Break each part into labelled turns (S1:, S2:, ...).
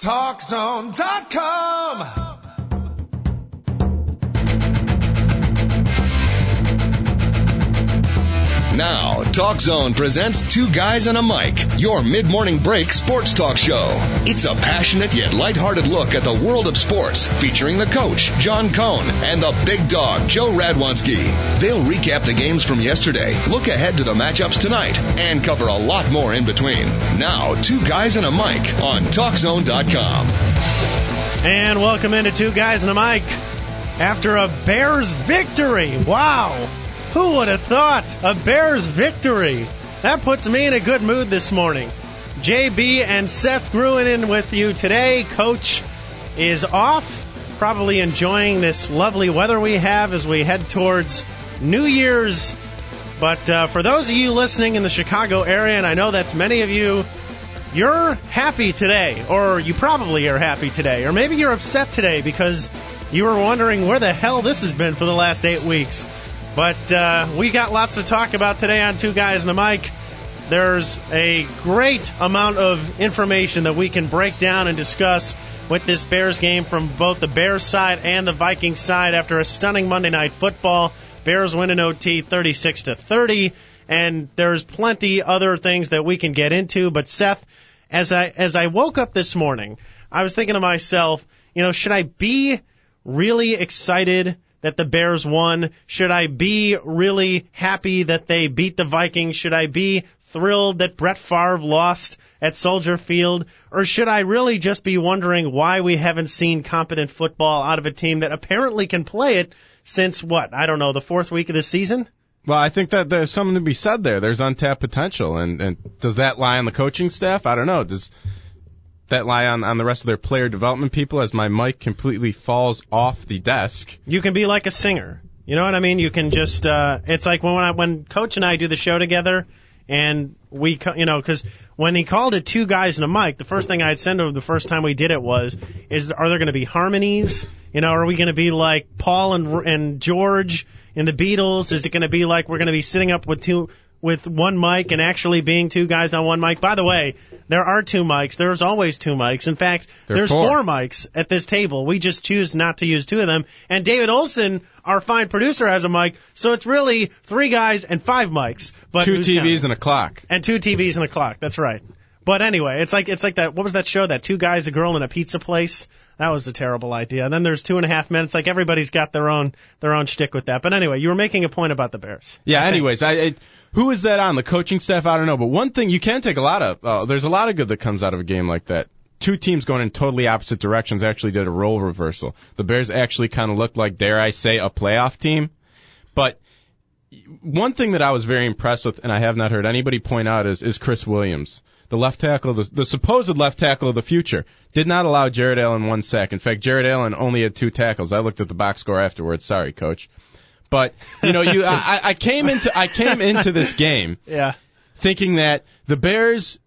S1: TalkZone.com.
S2: Now, Talk Zone presents Two Guys and a Mic, your mid morning break sports talk show. It's a passionate yet lighthearted look at the world of sports, featuring the coach, John Cohn, and the big dog, Joe Radwanski. They'll recap the games from yesterday, look ahead to the matchups tonight, and cover a lot more in between. Now, Two Guys and a Mic on TalkZone.com.
S3: And welcome into Two Guys and a Mic after a Bears victory. Wow. Who would have thought a Bears victory? That puts me in a good mood this morning. JB and Seth Gruen in with you today. Coach is off, probably enjoying this lovely weather we have as we head towards New Year's. But uh, for those of you listening in the Chicago area, and I know that's many of you, you're happy today, or you probably are happy today, or maybe you're upset today because you were wondering where the hell this has been for the last eight weeks. But uh, we got lots to talk about today on Two Guys and a Mic. There's a great amount of information that we can break down and discuss with this Bears game from both the Bears side and the Vikings side after a stunning Monday night football. Bears win in OT 36 to 30 and there's plenty other things that we can get into, but Seth as I as I woke up this morning, I was thinking to myself, you know, should I be really excited that the Bears won? Should I be really happy that they beat the Vikings? Should I be thrilled that Brett Favre lost at Soldier Field? Or should I really just be wondering why we haven't seen competent football out of a team that apparently can play it since what? I don't know, the fourth week of the season?
S4: Well, I think that there's something to be said there. There's untapped potential, and, and does that lie on the coaching staff? I don't know. Does that lie on, on the rest of their player development people as my mic completely falls off the desk.
S3: You can be like a singer. You know what I mean? You can just, uh, it's like when, I, when Coach and I do the show together, and we, you know, because when he called it two guys and a mic, the first thing I'd send him the first time we did it was, is are there going to be harmonies? You know, are we going to be like Paul and and George in the Beatles? Is it going to be like we're going to be sitting up with two with one mic and actually being two guys on one mic. By the way, there are two mics. There's always two mics. In fact,
S4: There
S3: there's
S4: four.
S3: four mics at this table. We just choose not to use two of them. And David Olson, our fine producer, has a mic. So it's really three guys and five mics. But
S4: Two TVs
S3: counting?
S4: and a clock.
S3: and two TVs and a clock. That's right. But anyway, it's like it's like that. What was that show? That two guys, a girl, in a pizza place. That was a terrible idea. And then there's two and a half minutes. Like everybody's got their own their own shtick with that. But anyway, you were making a point about the Bears.
S4: Yeah. Anyways, I, I who is that on the coaching staff? I don't know, but one thing you can take a lot of. Uh, there's a lot of good that comes out of a game like that. Two teams going in totally opposite directions actually did a role reversal. The Bears actually kind of looked like, dare I say, a playoff team. But one thing that I was very impressed with, and I have not heard anybody point out, is, is Chris Williams, the left tackle, the, the supposed left tackle of the future. Did not allow Jared Allen one sack. In fact, Jared Allen only had two tackles. I looked at the box score afterwards. Sorry, coach. But you know, you I, I came into I came into this game
S3: Yeah.
S4: thinking that the Bears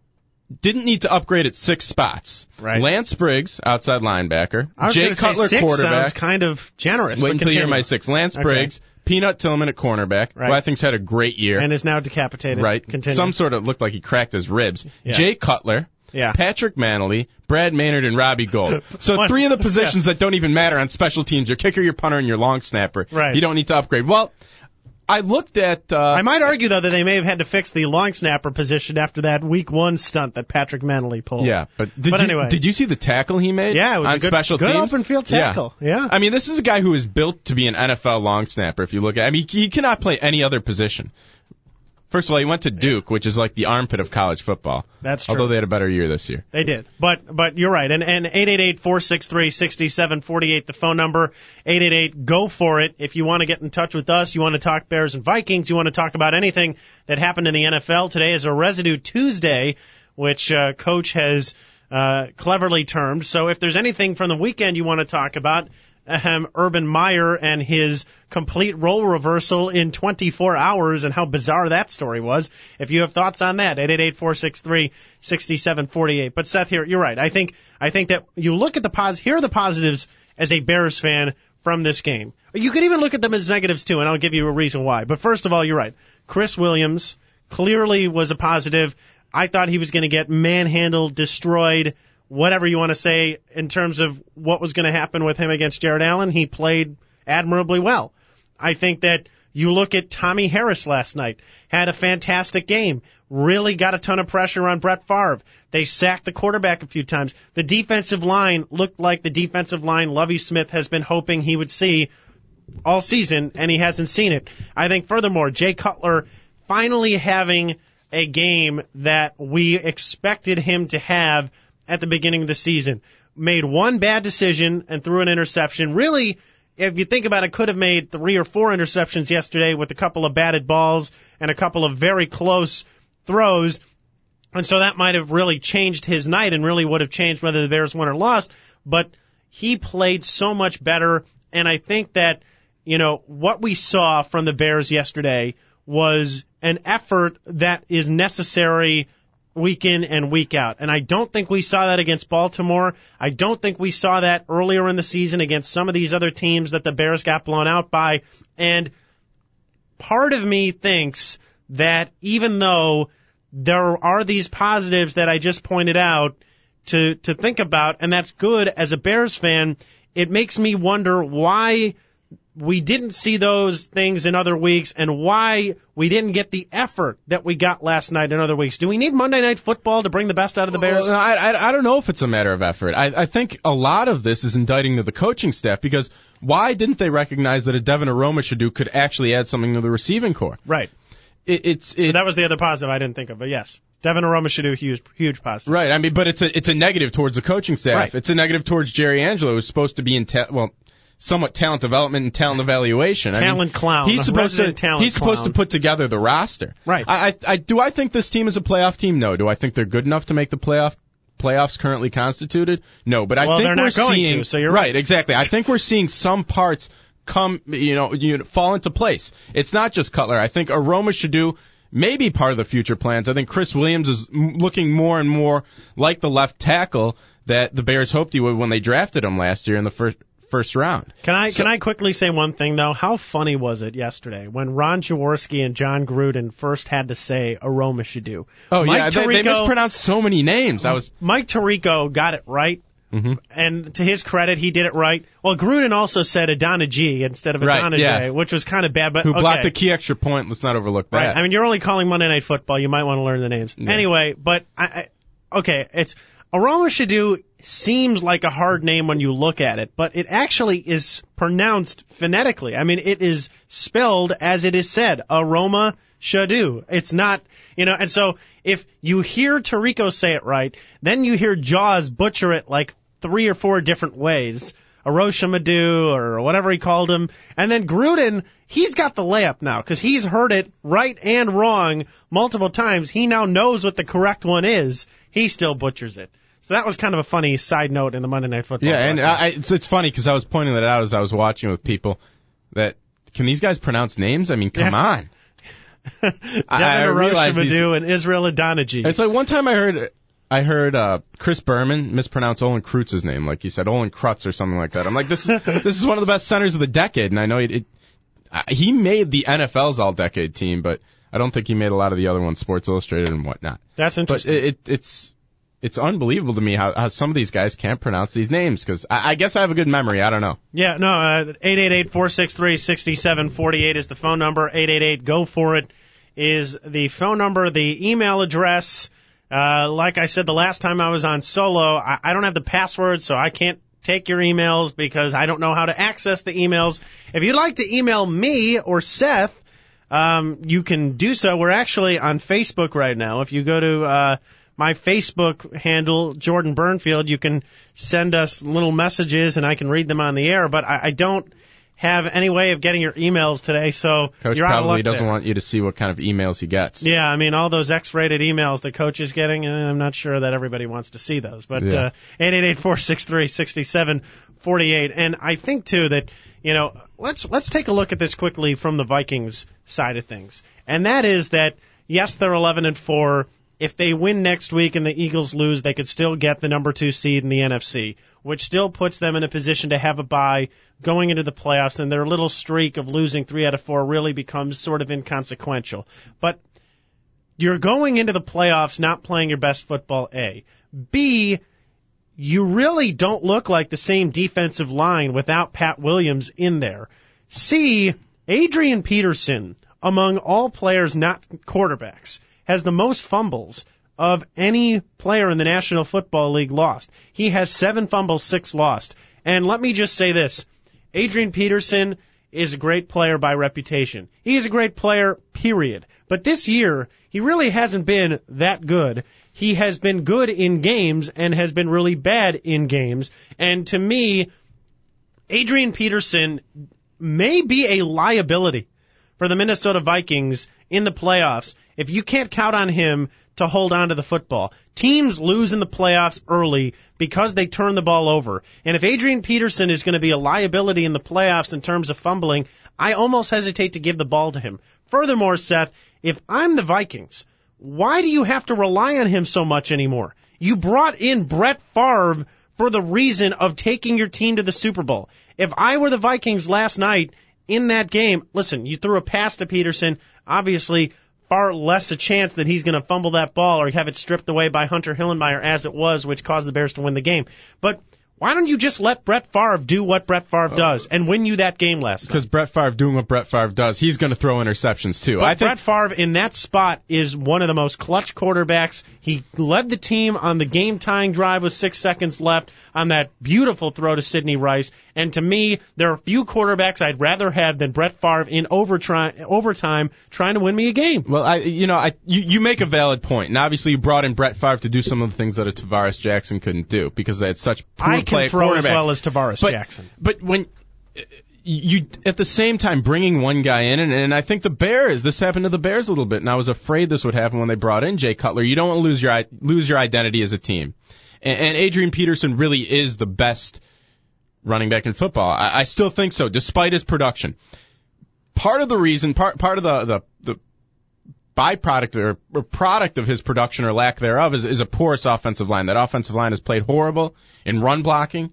S4: didn't need to upgrade at six spots.
S3: Right.
S4: Lance Briggs, outside linebacker.
S3: I was
S4: Jay Cutler,
S3: six
S4: quarterback.
S3: Sounds kind of generous.
S4: Wait until you hear my six. Lance
S3: Okay.
S4: Briggs, Peanut Tillman at cornerback,
S3: Right.
S4: who I think's had a great year.
S3: and is now decapitated.
S4: right.
S3: Continue.
S4: Some sort of looked like he cracked his ribs.
S3: Yeah.
S4: Jay Cutler.
S3: Yeah.
S4: Patrick Mannelly, Brad Maynard, and Robbie Gould. So three of the positions that don't even matter on special teams: your kicker, your punter, and your long snapper.
S3: Right.
S4: You don't need to upgrade. Well, I looked at. Uh,
S3: I might argue though that they may have had to fix the long snapper position after that week one stunt that Patrick Mannelly pulled.
S4: Yeah, but did
S3: But
S4: you,
S3: anyway.
S4: did you see the tackle he made?
S3: Yeah, it was
S4: on
S3: a good-
S4: special
S3: good
S4: teams.
S3: open field tackle. Yeah.
S4: I mean, this is a guy who is built to be an NFL long snapper. If you look at, I mean, he cannot play any other position. First of all, he went to Duke, which is like the armpit of college football.
S3: That's true.
S4: Although they had a better year this year.
S3: They did. But but you're right. And and 888-463-6748 the phone number. 888 go for it. If you want to get in touch with us, you want to talk Bears and Vikings, you want to talk about anything that happened in the NFL. Today is a residue Tuesday, which uh, coach has uh, cleverly termed. So if there's anything from the weekend you want to talk about, um, Urban Meyer and his complete role reversal in 24 hours and how bizarre that story was. If you have thoughts on that, 888-463-6748. But Seth, here, you're right. I think, I think that you look at the pos, here are the positives as a Bears fan from this game. You could even look at them as negatives too, and I'll give you a reason why. But first of all, you're right. Chris Williams clearly was a positive. I thought he was going to get manhandled, destroyed, whatever you want to say in terms of what was going to happen with him against Jared Allen, he played admirably well. I think that you look at Tommy Harris last night, had a fantastic game, really got a ton of pressure on Brett Favre. They sacked the quarterback a few times. The defensive line looked like the defensive line Lovie Smith has been hoping he would see all season, and he hasn't seen it. I think furthermore, Jay Cutler finally having a game that we expected him to have at the beginning of the season. Made one bad decision and threw an interception. Really, if you think about it, could have made three or four interceptions yesterday with a couple of batted balls and a couple of very close throws. And so that might have really changed his night and really would have changed whether the Bears won or lost. But he played so much better. And I think that, you know, what we saw from the Bears yesterday was an effort that is necessary week in and week out. And I don't think we saw that against Baltimore. I don't think we saw that earlier in the season against some of these other teams that the Bears got blown out by. And part of me thinks that even though there are these positives that I just pointed out to, to think about, and that's good as a Bears fan, it makes me wonder why we didn't see those things in other weeks and why we didn't get the effort that we got last night in other weeks. Do we need Monday Night Football to bring the best out of the Bears?
S4: Well, I, I, I don't know if it's a matter of effort. I, I think a lot of this is indicting to the coaching staff because why didn't they recognize that a Devin Aromashodu could actually add something to the receiving core?
S3: Right.
S4: It, it's it,
S3: that was the other positive I didn't think of, but yes. Devin Aromashodu huge, huge positive.
S4: Right. I mean, but it's a it's a negative towards the coaching staff.
S3: Right.
S4: It's a negative towards Jerry Angelo, who's supposed to be in well, somewhat talent development and talent evaluation. I mean,
S3: Talent clown.
S4: He's supposed to
S3: talent
S4: he's supposed to put together the roster.
S3: Right.
S4: I, I I do I think this team is a playoff team? No. Do I think they're good enough to make the playoff playoffs currently constituted? No. But I
S3: Well,
S4: think we're seeing
S3: to, so you're
S4: right.
S3: right.
S4: Exactly. I think we're seeing some parts come you know you know, fall into place. It's not just Cutler. I think Aromashodu. Maybe part of the future plans. I think Chris Williams is m- looking more and more like the left tackle that the Bears hoped he would when they drafted him last year in the first first round.
S3: Can I
S4: So-
S3: can I quickly say one thing though? How funny was it yesterday when Ron Jaworski and Jon Gruden first had to say Aromashodu?
S4: Oh
S3: Mike
S4: yeah, they, they mispronounced so many names. I was
S3: Mike Tirico got it right.
S4: Mhm.
S3: And to his credit, he did it right. Well, Gruden also said Adana G instead of
S4: Right,
S3: Adana
S4: yeah.
S3: J, which was kind of bad. But
S4: who
S3: okay.
S4: blocked the key extra point. Let's not overlook that.
S3: Right. I mean, you're only calling Monday Night Football. You might want to learn the names.
S4: Yeah.
S3: Anyway, but I, I okay, it's Aromashodu seems like a hard name when you look at it, but it actually is pronounced phonetically. I mean, it is spelled as it is said. Aroma Shadu. It's not, you know, and so if you hear Tirico say it right, then you hear Jaws butcher it like three or four different ways. Arosha Madu or whatever he called him. And then Gruden, he's got the layup now because he's heard it right and wrong multiple times. He now knows what the correct one is. He still butchers it. So that was kind of a funny side note in the Monday Night Football.
S4: yeah, and. I, it's it's funny because I was pointing that out as I was watching with people that can these guys pronounce names? I mean, come
S3: Yeah.
S4: on.
S3: Devin
S4: I, I
S3: Arosha
S4: realize these-
S3: Madu and Israel Idonije.
S4: It's like one time I heard I heard uh Chris Berman mispronounce Olin Kreutz's name, like he said Olin Krutz or something like that. I'm like, this is this is one of the best centers of the decade, and I know it, it he made the NFL's All Decade team, but I don't think he made a lot of the other ones, Sports Illustrated and whatnot.
S3: That's interesting.
S4: But it, it it's it's unbelievable to me how, how some of these guys can't pronounce these names because I, I guess I have a good memory. I don't know.
S3: Yeah, no, uh, 888-463-6748 is the phone number. 888-GO for it is the phone number. The email address, uh, like I said the last time I was on solo, I, I don't have the password, so I can't take your emails because I don't know how to access the emails. If you'd like to email me or Seth, um, you can do so. We're actually on Facebook right now. If you go to uh, my Facebook handle, Jordan Bernfield, you can send us little messages and I can read them on the air. But I, I don't have any way of getting your emails today, so
S4: Coach
S3: you're out of
S4: probably doesn't
S3: there.
S4: want you to see what kind of emails he gets.
S3: Yeah, I mean all those X-rated emails the coach is getting. eh, I'm not sure that everybody wants to see those, but
S4: Yeah.
S3: uh, eight eight eight four six three sixty seven forty eight. And I think too that you know let's let's take a look at this quickly from the Vikings side of things, and that is that yes, they're 11 and four. If they win next week and the Eagles lose, they could still get the number two seed in the NFC, which still puts them in a position to have a bye going into the playoffs, and their little streak of losing three out of four really becomes sort of inconsequential. But you're going into the playoffs not playing your best football, A. B, you really don't look like the same defensive line without Pat Williams in there. C, Adrian Peterson, among all players not quarterbacks, has the most fumbles of any player in the National Football League lost. He has seven fumbles, six lost. And let me just say this. Adrian Peterson is a great player by reputation. He is a great player, period. But this year, he really hasn't been that good. He has been good in games and has been really bad in games. And to me, Adrian Peterson may be a liability for the Minnesota Vikings in the playoffs if you can't count on him to hold on to the football. Teams lose in the playoffs early because they turn the ball over. And if Adrian Peterson is going to be a liability in the playoffs in terms of fumbling, I almost hesitate to give the ball to him. Furthermore, Seth, if I'm the Vikings, why do you have to rely on him so much anymore? You brought in Brett Favre for the reason of taking your team to the Super Bowl. If I were the Vikings last night in that game, listen, you threw a pass to Peterson. Obviously, far less a chance that he's going to fumble that ball or have it stripped away by Hunter Hillenmeyer as it was, which caused the Bears to win the game. But why don't you just let Brett Favre do what Brett Favre oh. does and win you that game last night?
S4: Because Brett Favre doing what Brett Favre does, he's going to throw interceptions too.
S3: But
S4: I think
S3: Brett Favre in that spot is one of the most clutch quarterbacks. He led the team on the game tying drive with six seconds left on that beautiful throw to Sidney Rice. And to me, there are few quarterbacks I'd rather have than Brett Favre in overtime, overtime trying to win me a game.
S4: Well, I, you know, I, you, you make a valid point. point, and obviously you brought in Brett Favre to do some of the things that a Tarvaris Jackson couldn't do because they had such poor
S3: I
S4: play
S3: throw as well as Tarvaris
S4: but,
S3: Jackson.
S4: But when you at the same time bringing one guy in, and, and I think the Bears, this happened to the Bears a little bit, and I was afraid this would happen when they brought in Jay Cutler. You don't want to lose your lose your identity as a team, and, and Adrian Peterson really is the best running back in football. I, I still think so, despite his production. Part of the reason, part part of the, the byproduct or, product of his production or lack thereof is, is a porous offensive line. That offensive line has played horrible in run blocking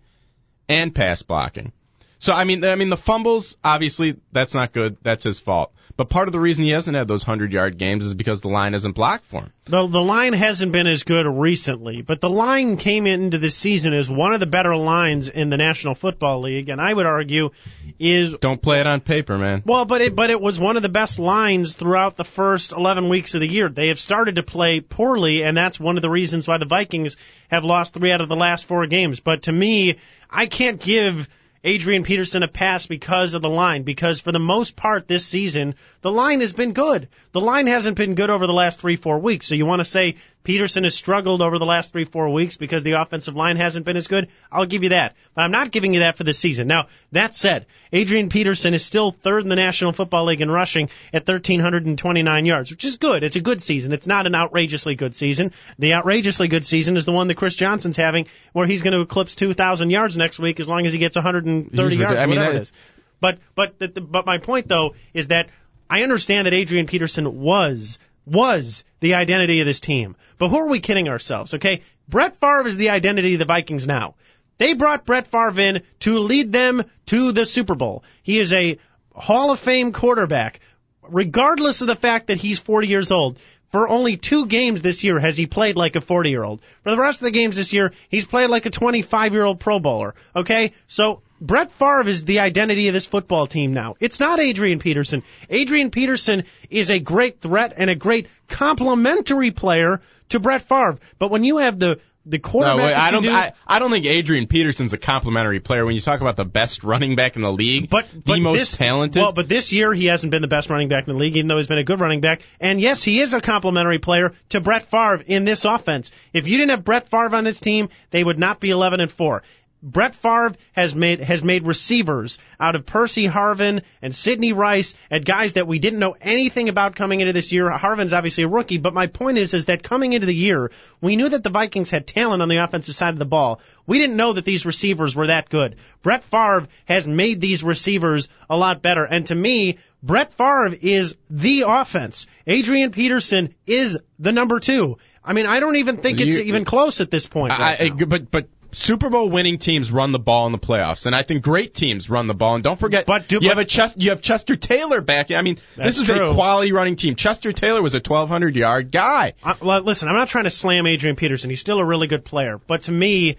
S4: and pass blocking. So I mean, I mean the fumbles, obviously that's not good. That's his fault. But part of the reason he hasn't had those hundred yard games is because the line isn't blocked for him.
S3: The, the line hasn't been as good recently, but the line came into this season as one of the better lines in the National Football League, and I would argue is
S4: Don't play it on paper, man.
S3: Well, but it but it was one of the best lines throughout the first 11 weeks of the year. They have started to play poorly, and that's one of the reasons why the Vikings have lost three out of the last four games. But to me, I can't give Adrian Peterson a pass because of the line, because for the most part this season, the line has been good. The line hasn't been good over the last three, four weeks. So you want to say Peterson has struggled over the last three, four weeks because the offensive line hasn't been as good? I'll give you that. But I'm not giving you that for the season. Now, that said, Adrian Peterson is still third in the National Football League in rushing at 1,329 yards, which is good. It's a good season. It's not an outrageously good season. The outrageously good season is the one that Chris Johnson's having, where he's going to eclipse 2,000 yards next week as long as he gets 130
S4: He's
S3: yards,
S4: I mean,
S3: whatever
S4: that-
S3: it is. But but but my point though is that I understand that Adrian Peterson was was the identity of this team. But who are we kidding ourselves? Okay, Brett Favre is the identity of the Vikings now. They brought Brett Favre in to lead them to the Super Bowl. He is a Hall of Fame quarterback, regardless of the fact that he's 40 years old. For only two games this year has he played like a 40 year old. For the rest of the games this year, he's played like a 25 year old Pro Bowler. Okay? So, Brett Favre is the identity of this football team now. It's not Adrian Peterson. Adrian Peterson is a great threat and a great complementary player to Brett Favre. But when you have the, the quarterback
S4: No, wait, I don't.
S3: do-
S4: I, I don't think Adrian Peterson's a complimentary player. When you talk about the best running back in the league,
S3: But,
S4: the most
S3: this,
S4: talented.
S3: Well, but this year he hasn't been the best running back in the league, even though he's been a good running back. And yes, he is a complimentary player to Brett Favre in this offense. If you didn't have Brett Favre on this team, they would not be 11 and 4. Brett Favre has made has made receivers out of Percy Harvin and Sidney Rice and guys that we didn't know anything about coming into this year. Harvin's obviously a rookie, but my point is is that coming into the year, we knew that the Vikings had talent on the offensive side of the ball. We didn't know that these receivers were that good. Brett Favre has made these receivers a lot better, and to me, Brett Favre is the offense. Adrian Peterson is the number two. I mean, I don't even think it's
S4: You-
S3: even close at this point. right
S4: I, I, but but Super Bowl winning teams run the ball in the playoffs, and I think great teams run the ball. And don't forget,
S3: But do-
S4: you
S3: but-
S4: have a Chest, you have Chester Taylor back. I mean, this is
S3: true.
S4: a quality running team. Chester Taylor was a 1,200 yard guy.
S3: Uh, well, listen, I'm not trying to slam Adrian Peterson. He's still a really good player. But to me,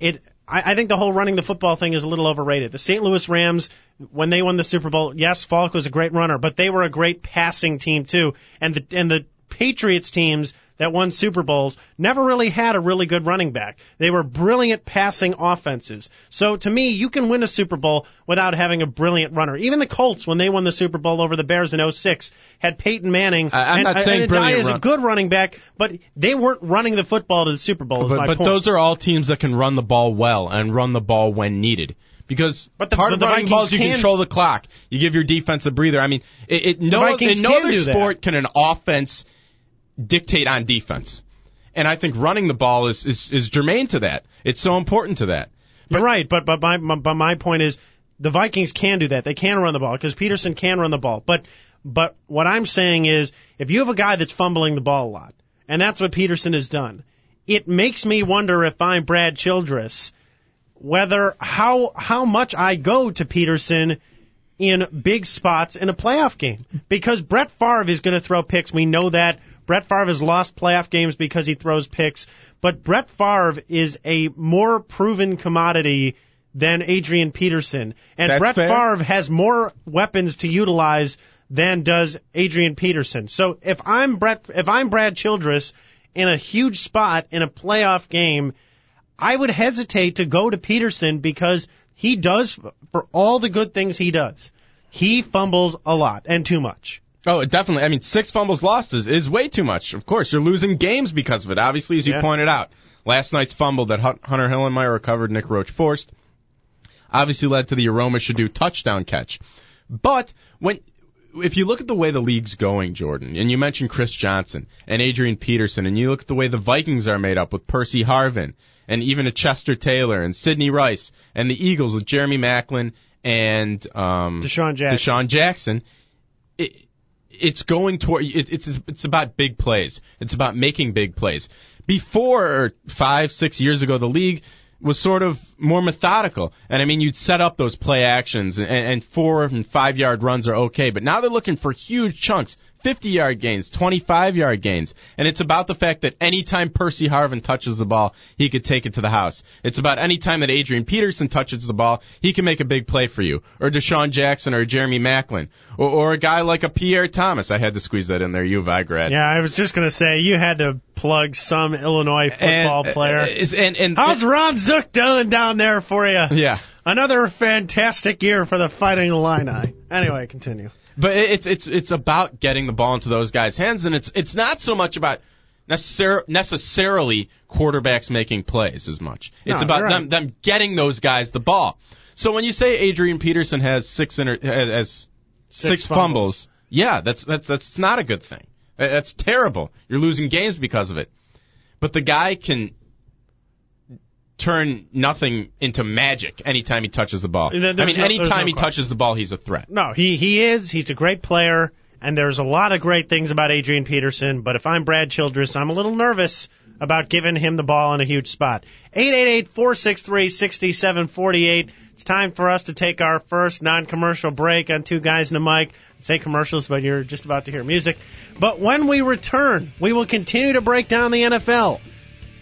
S3: it. I, I think the whole running the football thing is a little overrated. The St. Louis Rams, when they won the Super Bowl, yes, Faulk was a great runner, but they were a great passing team too. And the and the Patriots teams that won Super Bowls never really had a really good running back. They were brilliant passing offenses. So to me, you can win a Super Bowl without having a brilliant runner. Even the Colts, when they won the Super Bowl over the Bears in 06, had Peyton Manning.
S4: I- I'm
S3: and,
S4: not saying
S3: and
S4: brilliant
S3: is a good running back, but they weren't running the football to the Super Bowl.
S4: But, but those are all teams that can run the ball well and run the ball when needed. Because
S3: But the-
S4: part
S3: the
S4: of running
S3: Vikings
S4: balls, you
S3: can-
S4: control the clock. You give your defense a breather. I mean, it, it no, in no other sport can an offense dictate on defense. And I think running the ball is, is, is germane to that. It's so important to that.
S3: You're right, but but my, my but my point is the Vikings can do that. They can run the ball because Peterson can run the ball. But but what I'm saying is if you have a guy that's fumbling the ball a lot, and that's what Peterson has done, it makes me wonder if I'm Brad Childress whether how how much I go to Peterson in big spots in a playoff game because Brett Favre is going to throw picks. We know that Brett Favre has lost playoff games because he throws picks, but Brett Favre is a more proven commodity than Adrian Peterson, and
S4: That's
S3: Brett
S4: fair.
S3: Favre has more weapons to utilize than does Adrian Peterson. So if I'm Brett, if I'm Brad Childress in a huge spot in a playoff game, I would hesitate to go to Peterson because he does, for all the good things he does, he fumbles a lot and too much.
S4: Oh, definitely. I mean, six fumbles lost is, is way too much. Of course, you're losing games because of it. Obviously, as you
S3: Yeah.
S4: pointed out, last night's fumble that Hun- Hunter Hillenmeyer recovered, Nick Roach forced, obviously led to the Aromashodu touchdown catch. But when if you look at the way the league's going, Jordan, and you mentioned Chris Johnson and Adrian Peterson, and you look at the way the Vikings are made up with Percy Harvin and even a Chester Taylor and Sidney Rice and the Eagles with Jeremy Maclin and um,
S3: DeSean Jackson.
S4: DeSean Jackson. It, it's going toward it, it's it's about big plays. It's about making big plays. Before five six years ago, the league was sort of more methodical, and I mean you'd set up those play actions, and, and four and five yard runs are okay, but now they're looking for huge chunks. 50 yard gains, 25 yard gains. And it's about the fact that anytime Percy Harvin touches the ball, he could take it to the house. It's about any time that Adrian Peterson touches the ball, he can make a big play for you. Or DeSean Jackson or Jeremy Maclin. Or, or a guy like a Pierre Thomas. I had to squeeze that in there, U of I grad.
S3: Yeah, I was just gonna say you had to plug some Illinois football
S4: and,
S3: player.
S4: uh, is- and, and,
S3: How's Ron Zook doing down there for you?
S4: yeah.
S3: Another fantastic year for the Fighting Illini. Anyway, continue.
S4: But it's it's it's about getting the ball into those guys' hands, and it's it's not so much about necessar- necessarily quarterbacks making plays as much. It's
S3: No,
S4: about
S3: you're
S4: them them getting those guys the ball. So when you say Adrian Peterson has six inter- has six,
S3: fumbles.
S4: fumbles, yeah, that's that's that's not a good thing. That's terrible. You're losing games because of it. But the guy can turn nothing into magic anytime he touches the ball.
S3: There-
S4: I mean,
S3: no-
S4: anytime
S3: no
S4: he touches the ball, he's a threat.
S3: No, he he is. He's a great player, and there's a lot of great things about Adrian Peterson. But if I'm Brad Childress, I'm a little nervous about giving him the ball in a huge spot. Eight eight eight four six three sixty seven forty eight. It's time for us to take our first non-commercial break on Two Guys in a Mic. I say commercials, but you're just about to hear music. But when we return, we will continue to break down the NFL.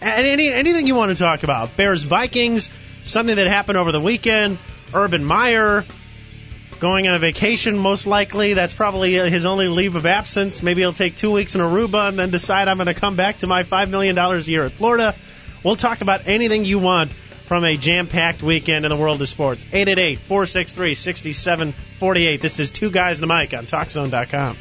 S3: Any, anything you want to talk about. Bears Vikings, something that happened over the weekend, Urban Meyer going on a vacation most likely. That's probably uh, his only leave of absence. Maybe he'll take two weeks in Aruba and then decide I'm going to come back to my $5 million a year at Florida. We'll talk about anything you want from a jam-packed weekend in the world of sports. 888-463-6748. This is Two Guys in a Mic on TalkZone.com.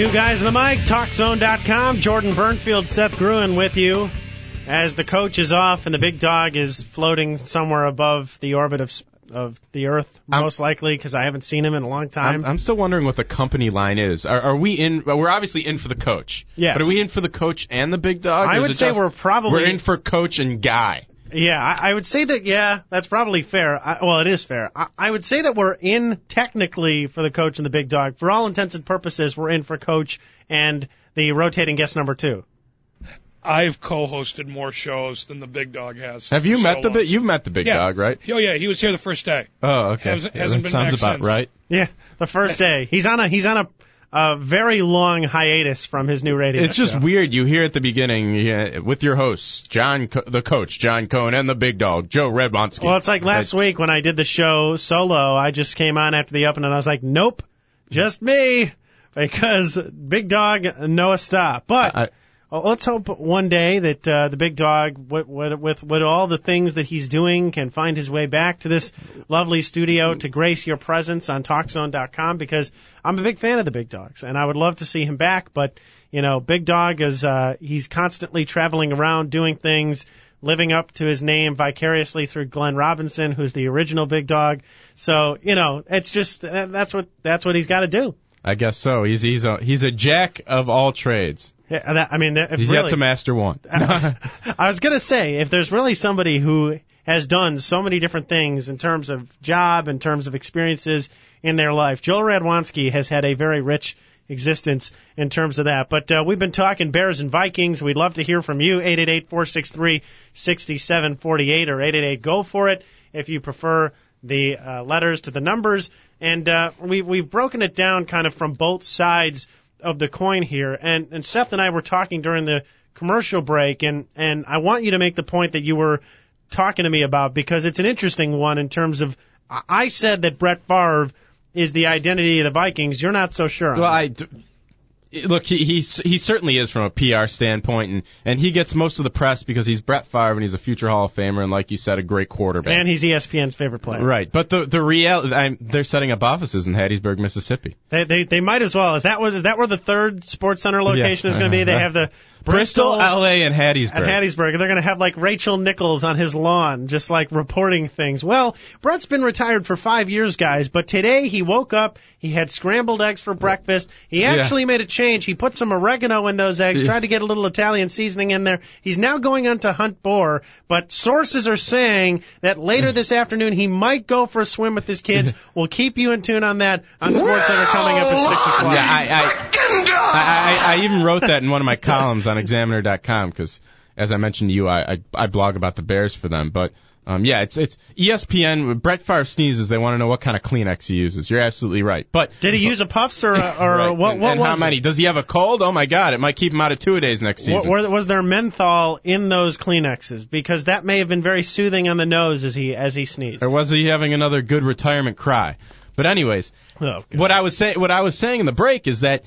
S3: Two guys in the mic, TalkZone.com. Jordan Bernfield, Seth Gruen with you as the coach is off and the big dog is floating somewhere above the orbit of of the Earth,
S4: I'm-
S3: most likely, because I haven't seen him in a long time.
S4: I'm, I'm still wondering what the company line is. Are, are we in? We're obviously in for the coach.
S3: Yes.
S4: But are we in for the coach and the big dog?
S3: I would say
S4: just-
S3: we're probably-
S4: we're in for coach and guy.
S3: Yeah, I, I would say that. Yeah, that's probably fair. I, well, it is fair. I, I would say that we're in technically for the coach and the big dog. For all intents and purposes, we're in for coach and the rotating guest number two.
S1: I've co-hosted more shows than the big dog has.
S4: Have you met the big? You've met the big
S1: yeah.
S4: dog, right?
S1: Oh yeah, he was here the first day.
S4: Oh, okay.
S1: Hasn't-
S4: Yeah,
S1: hasn't been
S4: sounds
S1: back
S4: about
S1: since.
S4: right.
S3: Yeah, the first day. He's on a he's on a, a very long hiatus from his new radio.
S4: It's just
S3: show.
S4: weird. You hear at the beginning yeah, with your hosts, John, Co- the coach, John Cohen, and the big dog, Joe Radwanski.
S3: Well, it's like last week when I did the show solo. I just came on after the open and I was like, nope, just me, because big dog Noah stop. But
S4: I-
S3: well, let's hope one day that uh, the big dog, with, with with with all the things that he's doing, can find his way back to this lovely studio to grace your presence on TalkZone.com. Because I'm a big fan of the big dogs, and I would love to see him back. But you know, big dog is uh, he's constantly traveling around doing things. Living up to his name vicariously through Glenn Robinson, who's the original big dog. So you know, it's just that's what that's what he's got to do.
S4: I guess so. He's he's a he's a jack of all trades.
S3: Yeah, that- I mean, if
S4: He's
S3: really,
S4: yet to master one.
S3: I was gonna say, if there's really somebody who has done so many different things in terms of job, in terms of experiences in their life, Joel Radwanski has had a very rich existence in terms of that. But uh, we've been talking Bears and Vikings. We'd love to hear from you. 888-463-6748 or 888-GO for it if you prefer the uh, letters to the numbers. And uh, we, we've broken it down kind of from both sides of the coin here. And, and Seth and I were talking during the commercial break, and, and I want you to make the point that you were talking to me about because it's an interesting one in terms of I said that Brett Favre is the identity of the Vikings. You're not so sure.
S4: Well. I look. He he's, he certainly is from a PR standpoint, and and he gets most of the press because he's Brett Favre and he's a future Hall of Famer, and like you said, a great quarterback.
S3: and he's ESPN's favorite player.
S4: Right, but the the real I'm, they're setting up offices in Hattiesburg, Mississippi.
S3: They, they they might as well. Is that was is that where the third Sports Center location
S4: Yeah.
S3: is going to be? Uh-huh. They have the
S4: Bristol, L.A., and Hattiesburg.
S3: at Hattiesburg. They're going to have like Rachel Nichols on his lawn, just like reporting things. Well, Brett's been retired for five years, guys, but today he woke up. He had scrambled eggs for breakfast. He actually made a change. He put some oregano in those eggs, tried to get a little Italian seasoning in there. He's now going on to hunt boar, but sources are saying that later this afternoon he might go for a swim with his kids. we'll keep you in tune on that on Sports Center coming up at six o'clock.
S4: Yeah, I, I, I, I, I even wrote that in one of my columns on Examiner.com because, as I mentioned to you, I, I, I blog about the Bears for them. But um, yeah, it's it's ESPN. Brett Favre sneezes, they want to know what kind of Kleenex he uses. You're absolutely right. But
S3: Did he use a puffs or, or
S4: right,
S3: what?
S4: and,
S3: what
S4: and
S3: was
S4: how
S3: it?
S4: many? Does he have a cold? Oh my God, it might keep him out of two a days next season.
S3: were- was there menthol in those Kleenexes? Because that may have been very soothing on the nose as he as he sneezed.
S4: or was he having another good retirement cry? But anyways,
S3: Oh,
S4: what I was saying, what I was saying in the break is that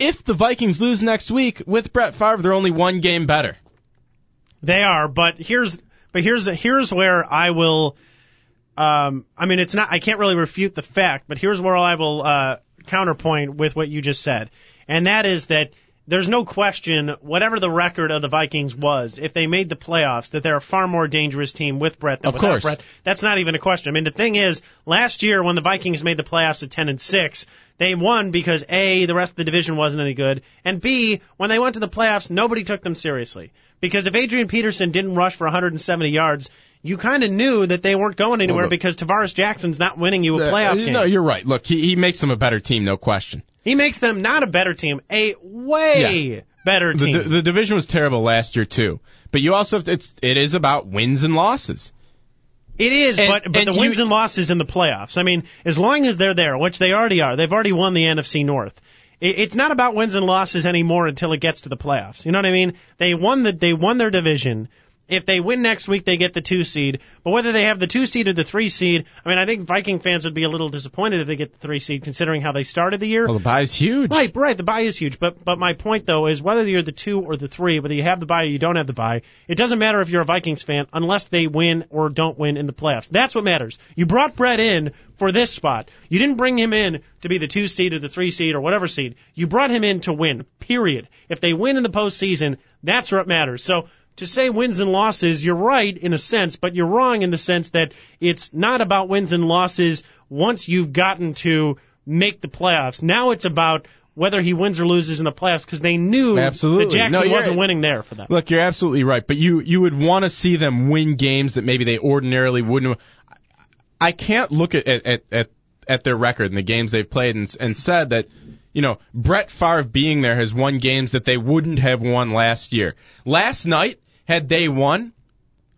S4: if the Vikings lose next week with Brett Favre, they're only one game better.
S3: They are, but here's but here's here's where I will. Um, I mean, it's not. I can't really refute the fact, but here's where I will uh, counterpoint with what you just said, and that is that there's no question, whatever the record of the Vikings was, if they made the playoffs, that they're a far more dangerous team with Brett than
S4: Of
S3: without
S4: course.
S3: Brett. That's not even a question. I mean, the thing is, last year when the Vikings made the playoffs at 10 and 6, they won because A, the rest of the division wasn't any good, and B, when they went to the playoffs, nobody took them seriously. Because if Adrian Peterson didn't rush for 170 yards, you kind of knew that they weren't going anywhere
S4: look-
S3: because Tarvaris Jackson's not winning you a playoff
S4: Uh,
S3: game.
S4: No, you're right. Look, he, he makes them a better team, no question.
S3: he makes them not a better team, a way better
S4: The,
S3: team.
S4: the, the division was terrible last year too, but you also have to, it's it is about wins and losses.
S3: It is,
S4: And-
S3: but but the
S4: you-
S3: wins and losses in the playoffs. I mean, as long as they're there, which they already are, they've already won the NFC North. It, it's not about wins and losses anymore until it gets to the playoffs. You know what I mean? They won the they won their division, If they win next week, they get the two seed. But whether they have the two seed or the three seed, I mean, I think Viking fans would be a little disappointed if they get the three seed, considering how they started the year.
S4: Well, the bye's huge.
S3: Right, right. The buy is huge, but but my point though is whether you're the two or the three, whether you have the buy or you don't have the buy, it doesn't matter if you're a Vikings fan unless they win or don't win in the playoffs. That's what matters. You brought Brett in for this spot. You didn't bring him in to be the two seed or the three seed or whatever seed. You brought him in to win. Period. If they win in the postseason, that's where it matters. So to say wins and losses, you're right in a sense, but you're wrong in the sense that it's not about wins and losses once you've gotten to make the playoffs. Now it's about whether he wins or loses in the playoffs because they knew
S4: Absolutely.
S3: that Jackson
S4: No,
S3: wasn't winning there for them.
S4: Look, you're absolutely right, but you you would want to see them win games that maybe they ordinarily wouldn't. I can't look at at at, at their record and the games they've played and, and said that you know Brett Favre being there has won games that they wouldn't have won last year. Last night, had they won,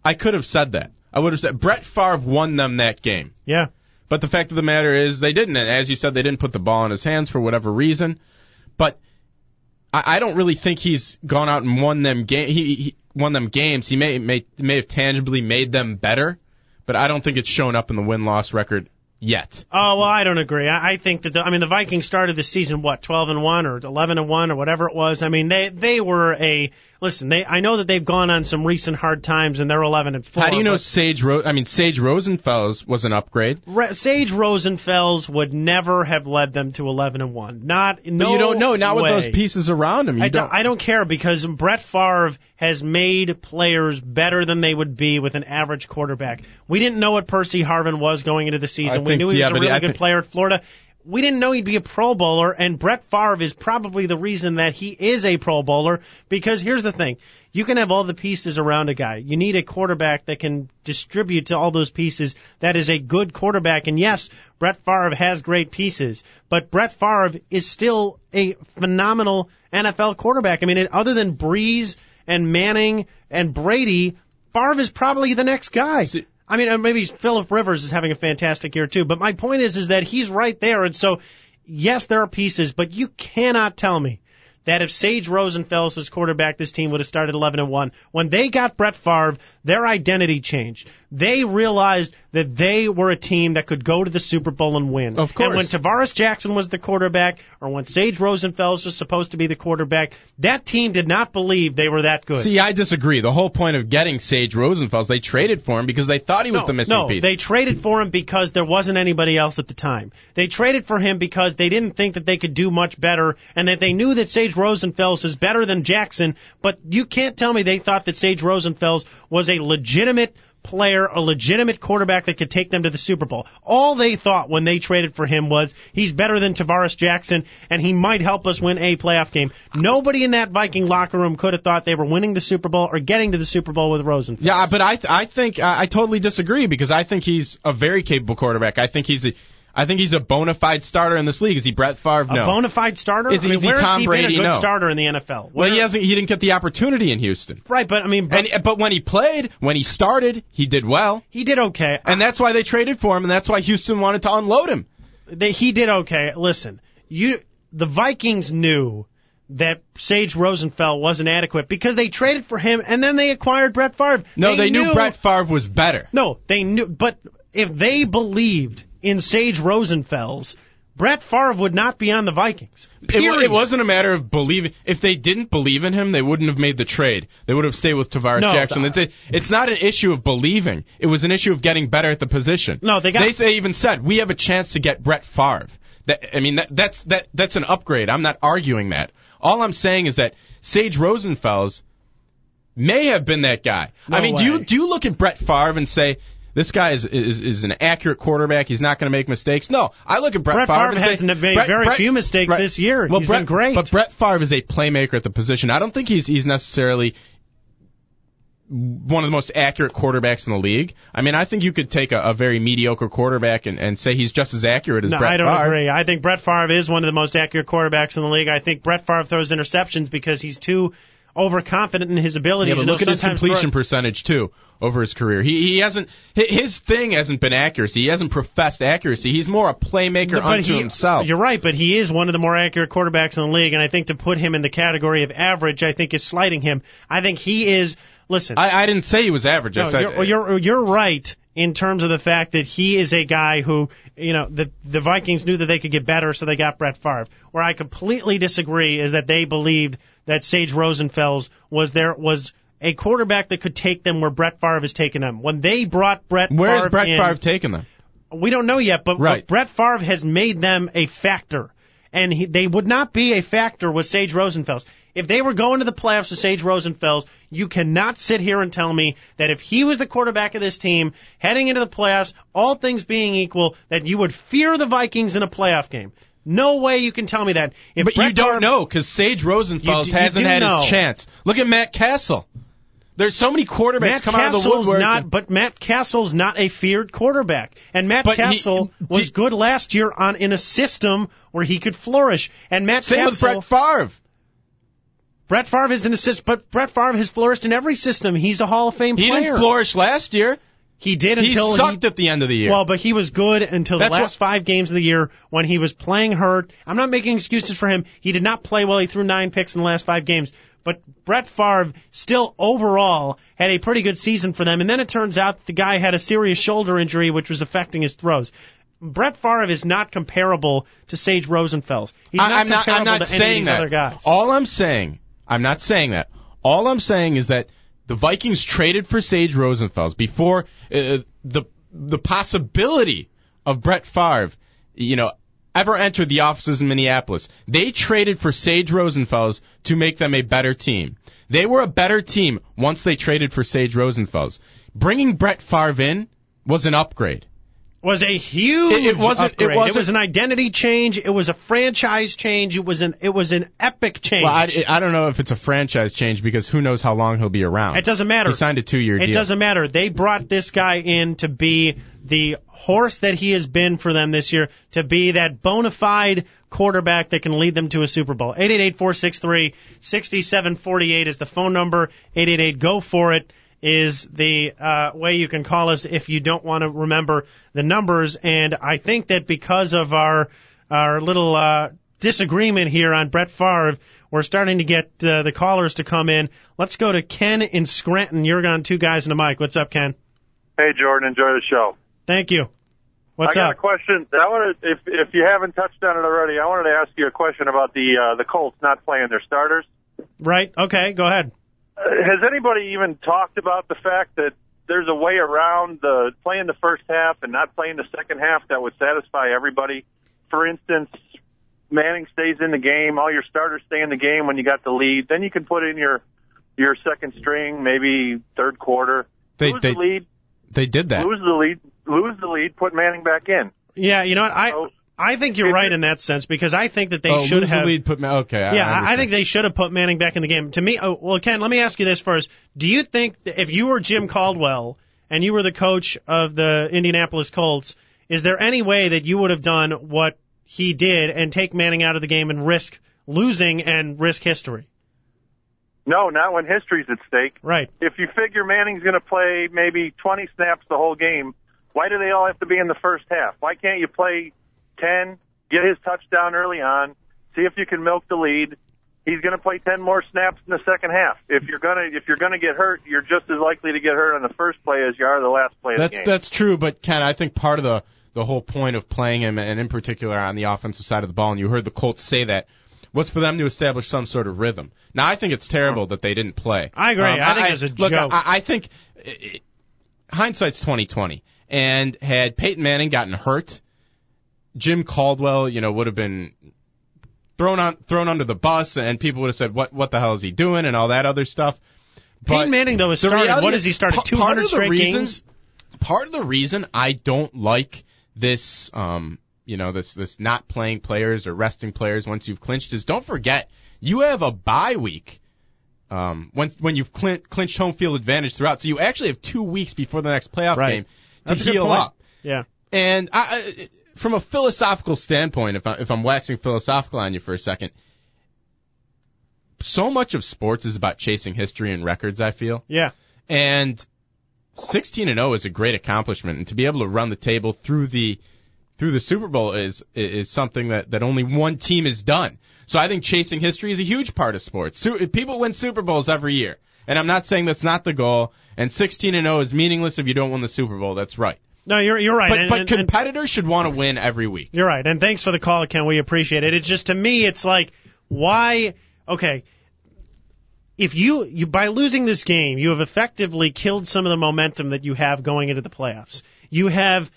S4: I could have said that. I would have said Brett Favre won them that game.
S3: yeah.
S4: But the fact of the matter is, they didn't. And as you said, they didn't put the ball in his hands for whatever reason. But I, I don't really think he's gone out and won them game. He, he won them games. He may may may have tangibly made them better, but I don't think it's shown up in the win loss record yet.
S3: Oh well, I don't agree. I, I think that the, I mean the Vikings started the season what twelve and one or eleven and one or whatever it was. I mean they they were a listen. They I know that they've gone on some recent hard times and they're eleven and four.
S4: How do you know Sage? Ro- I mean, Sage Rosenfels was an upgrade.
S3: Re- Sage Rosenfels would never have led them to eleven and one. Not
S4: But
S3: no
S4: you don't know. Not
S3: way.
S4: with those pieces around him. You
S3: I
S4: don't.
S3: don't, I don't care because Brett Favre has made players better than they would be with an average quarterback. We didn't know what Percy Harvin was going into the season.
S4: I
S3: we
S4: think-
S3: knew he
S4: yeah,
S3: was a really good player at Florida. We didn't know he'd be a Pro Bowler, and Brett Favre is probably the reason that he is a Pro Bowler. Because here's the thing: you can have all the pieces around a guy. You need a quarterback that can distribute to all those pieces. That is a good quarterback. And yes, Brett Favre has great pieces, but Brett Favre is still a phenomenal NFL quarterback. I mean, other than Brees and Manning and Brady, Favre is probably the next guy.
S4: See-
S3: I mean, uh, maybe Philip Rivers is having a fantastic year too. But my point is, is that he's right there. And so, yes, there are pieces, but you cannot tell me that if Sage Rosenfels was quarterback, this team would have started 11 and 1. When they got Brett Favre, their identity changed. They realized that they were a team that could go to the Super Bowl and win.
S4: Of course.
S3: And when Tarvaris Jackson was the quarterback, or when Sage Rosenfels was supposed to be the quarterback, that team did not believe they were that good.
S4: See, I disagree. The whole point of getting Sage Rosenfels, they traded for him because they thought he was
S3: no,
S4: the missing
S3: no,
S4: piece.
S3: they traded for him because there wasn't anybody else at the time. They traded for him because they didn't think that they could do much better and that they knew that Sage Rosenfels is better than Jackson, but you can't tell me they thought that Sage Rosenfels was a legitimate player, a legitimate quarterback that could take them to the Super Bowl. All they thought when they traded for him was he's better than Tarvaris Jackson and he might help us win a playoff game. Nobody in that Viking locker room could have thought they were winning the Super Bowl or getting to the Super Bowl with Rosenfels.
S4: Yeah, but I I think I, I totally disagree because I think he's a very capable quarterback. I think he's a I think he's a bona fide starter in this league. Is he Brett Favre?
S3: A bona fide starter?
S4: Is he-
S3: I mean,
S4: is he
S3: where
S4: Tom
S3: he
S4: Brady?
S3: been a good
S4: No.
S3: starter in the NFL?
S4: well, he hasn't. He didn't get the opportunity in Houston.
S3: Right, but I mean, but
S4: And but when he played, when he started, he did well,
S3: he did okay.
S4: and that's why they traded for him, and that's why Houston wanted to unload him.
S3: they, he did okay. Listen, you, the Vikings knew that Sage Rosenfels wasn't adequate because they traded for him and then they acquired Brett Favre.
S4: No, they, knew,
S3: knew
S4: Brett Favre was better.
S3: No, they knew, but if they believed in Sage Rosenfels, Brett Favre would not be on the Vikings.
S4: It, it wasn't a matter of believing. If they didn't believe in him, they wouldn't have made the trade. They would have stayed with Tarvaris
S3: No,
S4: Jackson.
S3: Uh,
S4: it's, a, it's not an issue of believing. It was an issue of getting better at the position.
S3: No, they got-
S4: They, they even said we have a chance to get Brett Favre. That, I mean, that, that's that that's an upgrade. I'm not arguing that. All I'm saying is that Sage Rosenfels may have been that guy.
S3: No
S4: I mean, do you do you look at Brett Favre and say? This guy is, is is an accurate quarterback. He's not going to make mistakes. No, I look at Brett,
S3: Brett
S4: Favre,
S3: Favre
S4: and
S3: has
S4: say,
S3: made
S4: Brett-
S3: very
S4: Brett-
S3: few mistakes
S4: Brett-
S3: this year.
S4: Well,
S3: He's
S4: Brett,
S3: been great.
S4: But Brett Favre is a playmaker at the position. I don't think he's he's necessarily one of the most accurate quarterbacks in the league. I mean, I think you could take a, a very mediocre quarterback and, and say he's just as accurate as
S3: No,
S4: Brett
S3: I don't
S4: Favre.
S3: agree. I think Brett Favre is one of the most accurate quarterbacks in the league. I think Brett Favre throws interceptions because he's too overconfident in his abilities.
S4: Yeah, but look at his completion
S3: throw-
S4: percentage too over his career. He he hasn't his thing hasn't been accuracy. He hasn't professed accuracy. He's more a playmaker
S3: But
S4: unto
S3: he-
S4: himself.
S3: You're right, but he is one of the more accurate quarterbacks in the league, and I think to put him in the category of average, I think is slighting him. I think he is. listen.
S4: I, I didn't say he was average. I
S3: No,
S4: said
S3: you're, you're you're right in terms of the fact that he is a guy who, you know, the the Vikings knew that they could get better, so they got Brett Favre. Where I completely disagree is that they believed that Sage Rosenfels was there was a quarterback that could take them where Brett Favre has taken them. When they brought Brett
S4: Where
S3: Favre
S4: is Brett
S3: in,
S4: Favre taking them?
S3: we don't know yet, but,
S4: Right.
S3: but Brett Favre has made them a factor, and he, they would not be a factor with Sage Rosenfels. If they were going to the playoffs with Sage Rosenfels, you cannot sit here and tell me that if he was the quarterback of this team heading into the playoffs, all things being equal, that you would fear the Vikings in a playoff game. No way you can tell me that. If
S4: But
S3: Brett
S4: you don't know because Sage Rosenfels
S3: You d- you
S4: hasn't
S3: do
S4: had
S3: know.
S4: his chance. Look at Matt Cassel. There's so many quarterbacks
S3: Matt
S4: come out of the
S3: Cassel's
S4: woodwork.
S3: not, but Matt Cassel's not a feared quarterback, and Matt
S4: But he-
S3: Cassel was good last year on in a system where he could flourish. And Matt
S4: Same with
S3: Cassel,
S4: Brett Favre.
S3: Brett Favre is an assist, but Brett Favre has flourished in every system. He's a Hall of Fame player.
S4: He
S3: player.
S4: didn't flourish last year.
S3: He did until He
S4: sucked at the end of the year.
S3: Well, but he was good until the
S4: That's
S3: last five games of the year when he was playing hurt. I'm not making excuses for him. He did not play well. He threw nine picks in the last five games. But Brett Favre still overall had a pretty good season for them. And then it turns out that the guy had a serious shoulder injury which was affecting his throws. Brett Favre is not comparable to Sage Rosenfels. He's not
S4: I, am not.
S3: comparable
S4: I'm not
S3: to any of
S4: saying
S3: these
S4: that.
S3: other guys.
S4: All I'm saying, I'm not saying that. All I'm saying is that the Vikings traded for Sage Rosenfels before uh, the the possibility of Brett Favre, you know, ever entered the offices in Minneapolis. They traded for Sage Rosenfels to make them a better team. They were a better team once they traded for Sage Rosenfels. Bringing Brett Favre in was an upgrade.
S3: Was a huge
S4: It- it wasn't- it wasn't-
S3: was an identity change. It was a franchise change. It was an it was an epic change.
S4: Well, I, I don't know if it's a franchise change because who knows how long he'll be around.
S3: It doesn't matter.
S4: He signed a two-year deal.
S3: It doesn't matter. They brought this guy in to be the horse that he has been for them this year, to be that bona fide quarterback that can lead them to a Super Bowl. 888-463-6748 is the phone number. 888 go for it is the uh, way you can call us if you don't want to remember the numbers. And I think that because of our our little uh, disagreement here on Brett Favre, we're starting to get uh, the callers to come in. Let's go to Ken in Scranton. You're on two guys and a mic. What's up, Ken?
S5: Hey, Jordan, enjoy the show.
S3: Thank you. What's
S5: I got
S3: up?
S5: a question. I wanted, if if you haven't touched on it already, I wanted to ask you a question about the uh, the Colts not playing their starters.
S3: Right. Okay. Go ahead.
S5: Uh, has anybody even talked about the fact that there's a way around the playing the first half and not playing the second half that would satisfy everybody? For instance, Manning stays in the game, all your starters stay in the game when you got the lead. Then you can put in your your second string, maybe third quarter.
S4: They-
S5: lose
S4: they-
S5: the lead,
S4: They did that.
S5: lose the lead, lose the lead, put Manning back in.
S3: Yeah. You know what? I
S5: So-
S3: I think you're right in that sense because I think that they
S4: oh,
S3: should
S4: lose
S3: have.
S4: the lead. Put Ma- okay. I-
S3: Yeah,
S4: I,
S3: I, I think they should have put Manning back in the game. To me, oh, well, Ken, let me ask you this first. Do you think that if you were Jim Caldwell and you were the coach of the Indianapolis Colts, is there any way that you would have done what he did and take Manning out of the game and risk losing and risk history?
S5: No, not when history's at stake.
S3: Right.
S5: If you figure Manning's going to play maybe 20 snaps the whole game, why do they all have to be in the first half? Why can't you play 10, get his touchdown early on, see if you can milk the lead? He's going to play 10 more snaps in the second half. If you're going to if you're going to get hurt, you're just as likely to get hurt on the first play as you are the last play of
S4: That's
S5: the game.
S4: that's true, but Ken, I think part of the the whole point of playing him, and in particular on the offensive side of the ball, and you heard the Colts say that, was for them to establish some sort of rhythm. Now, I think it's terrible that they didn't play.
S3: I agree.
S4: Um,
S3: I think it's a
S4: look,
S3: joke.
S4: I, I think i i hindsight's twenty twenty, and had Peyton Manning gotten hurt, Jim Caldwell, you know, would have been thrown on thrown under the bus, and people would have said, "What what the hell is he doing?" and all that other stuff.
S3: Peyton Manning, though, has started,
S4: reality
S3: what
S4: is
S3: has he started,
S4: part
S3: 200
S4: of the
S3: straight
S4: reason-
S3: games?
S4: Part of the reason I don't like this, um, you know, this this not playing players or resting players once you've clinched is don't forget you have a bye week. Um, when when you've clin- clinched home field advantage throughout, so you actually have two weeks before the next playoff
S3: Right.
S4: game to
S3: That's
S4: heal up.
S3: Yeah.
S4: And I, I, from a philosophical standpoint, if, I, if I'm waxing philosophical on you for a second, so much of sports is about chasing history and records. I feel,
S3: Yeah.
S4: and 16 and 0 is a great accomplishment, and to be able to run the table through the through the Super Bowl is is something that that only one team has done. So I think chasing history is a huge part of sports. Su- people win Super Bowls every year. And I'm not saying that's not the goal. And 16 and 0 is meaningless if you don't win the Super Bowl. That's right.
S3: No, you're you're right.
S4: But
S3: and,
S4: but
S3: and- and-
S4: competitors should want to win every week.
S3: You're right. And thanks for the call, Ken. We appreciate it. It's just to me, it's like, why? Okay. If you, you by losing this game, you have effectively killed some of the momentum that you have going into the playoffs. You have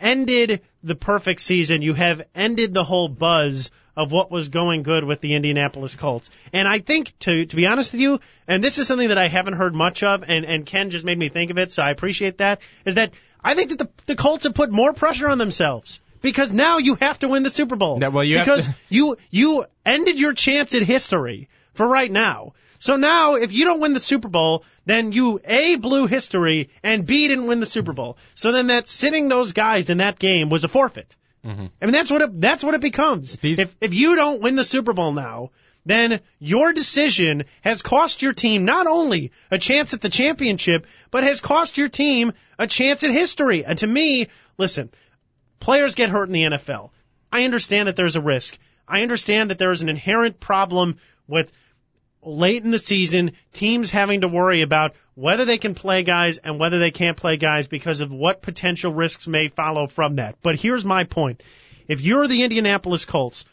S3: ended the perfect season. You have ended the whole buzz of what was going good with the Indianapolis Colts. And I think to to be honest with you, and this is something that I haven't heard much of, and and Ken just made me think of it, so I appreciate that. Is that I think that the the Colts have put more pressure on themselves. Because now you have to win the Super Bowl.
S4: Yeah, well, you have
S3: because
S4: to-
S3: you you ended your chance at history for right now. So now, if you don't win the Super Bowl, then you A blew history and B didn't win the Super Bowl. So then that sitting those guys in that game was a forfeit. Mm-hmm. I mean that's what it, that's what it becomes.
S4: These-
S3: if if you don't win the Super Bowl now, then your decision has cost your team not only a chance at the championship, but has cost your team a chance at history. And to me, listen, players get hurt in the NFL. I understand that there's a risk. I understand that there is an inherent problem with late in the season, teams having to worry about whether they can play guys and whether they can't play guys because of what potential risks may follow from that. But here's my point. If you're the Indianapolis Colts,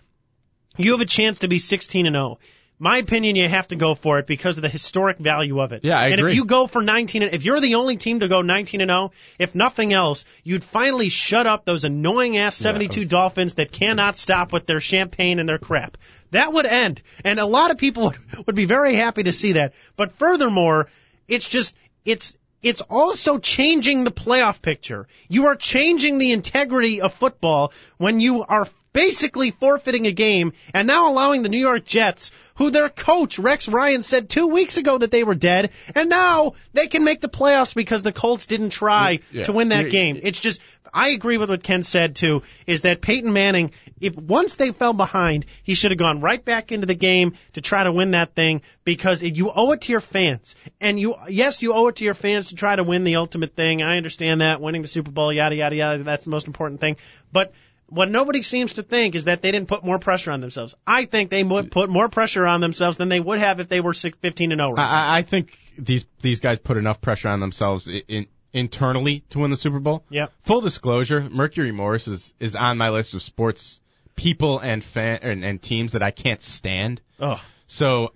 S3: you have a chance to be 16 and 0. My opinion, you have to go for it because of the historic value of it.
S4: Yeah, I
S3: and
S4: agree.
S3: if you go for 19, and- if you're the only team to go 19 and 0, if nothing else, you'd finally shut up those annoying ass 72 Dolphins that cannot stop with their champagne and their crap. That would end, and a lot of people would be very happy to see that. But furthermore, it's just it's it's also changing the playoff picture. You are changing the integrity of football when you are basically forfeiting a game and now allowing the New York Jets, who their coach Rex Ryan said two weeks ago that they were dead, and now they can make the playoffs because the Colts didn't try
S4: Yeah.
S3: to win that game. It's just I agree with what Ken said too, is that Peyton Manning, if once they fell behind, he should have gone right back into the game to try to win that thing because you owe it to your fans. And you, yes, you owe it to your fans to try to win the ultimate thing. I understand that winning the Super Bowl, yada yada yada, that's the most important thing. But what nobody seems to think is that they didn't put more pressure on themselves. I think they would put more pressure on themselves than they would have if they were six, 15 and 0. Right?
S4: I, I- I think these these guys put enough pressure on themselves in, in, internally to win the Super Bowl.
S3: Yeah.
S4: Full disclosure, Mercury Morris is is on my list of sports people and fan and, and teams that I can't stand.
S3: Oh.
S4: So,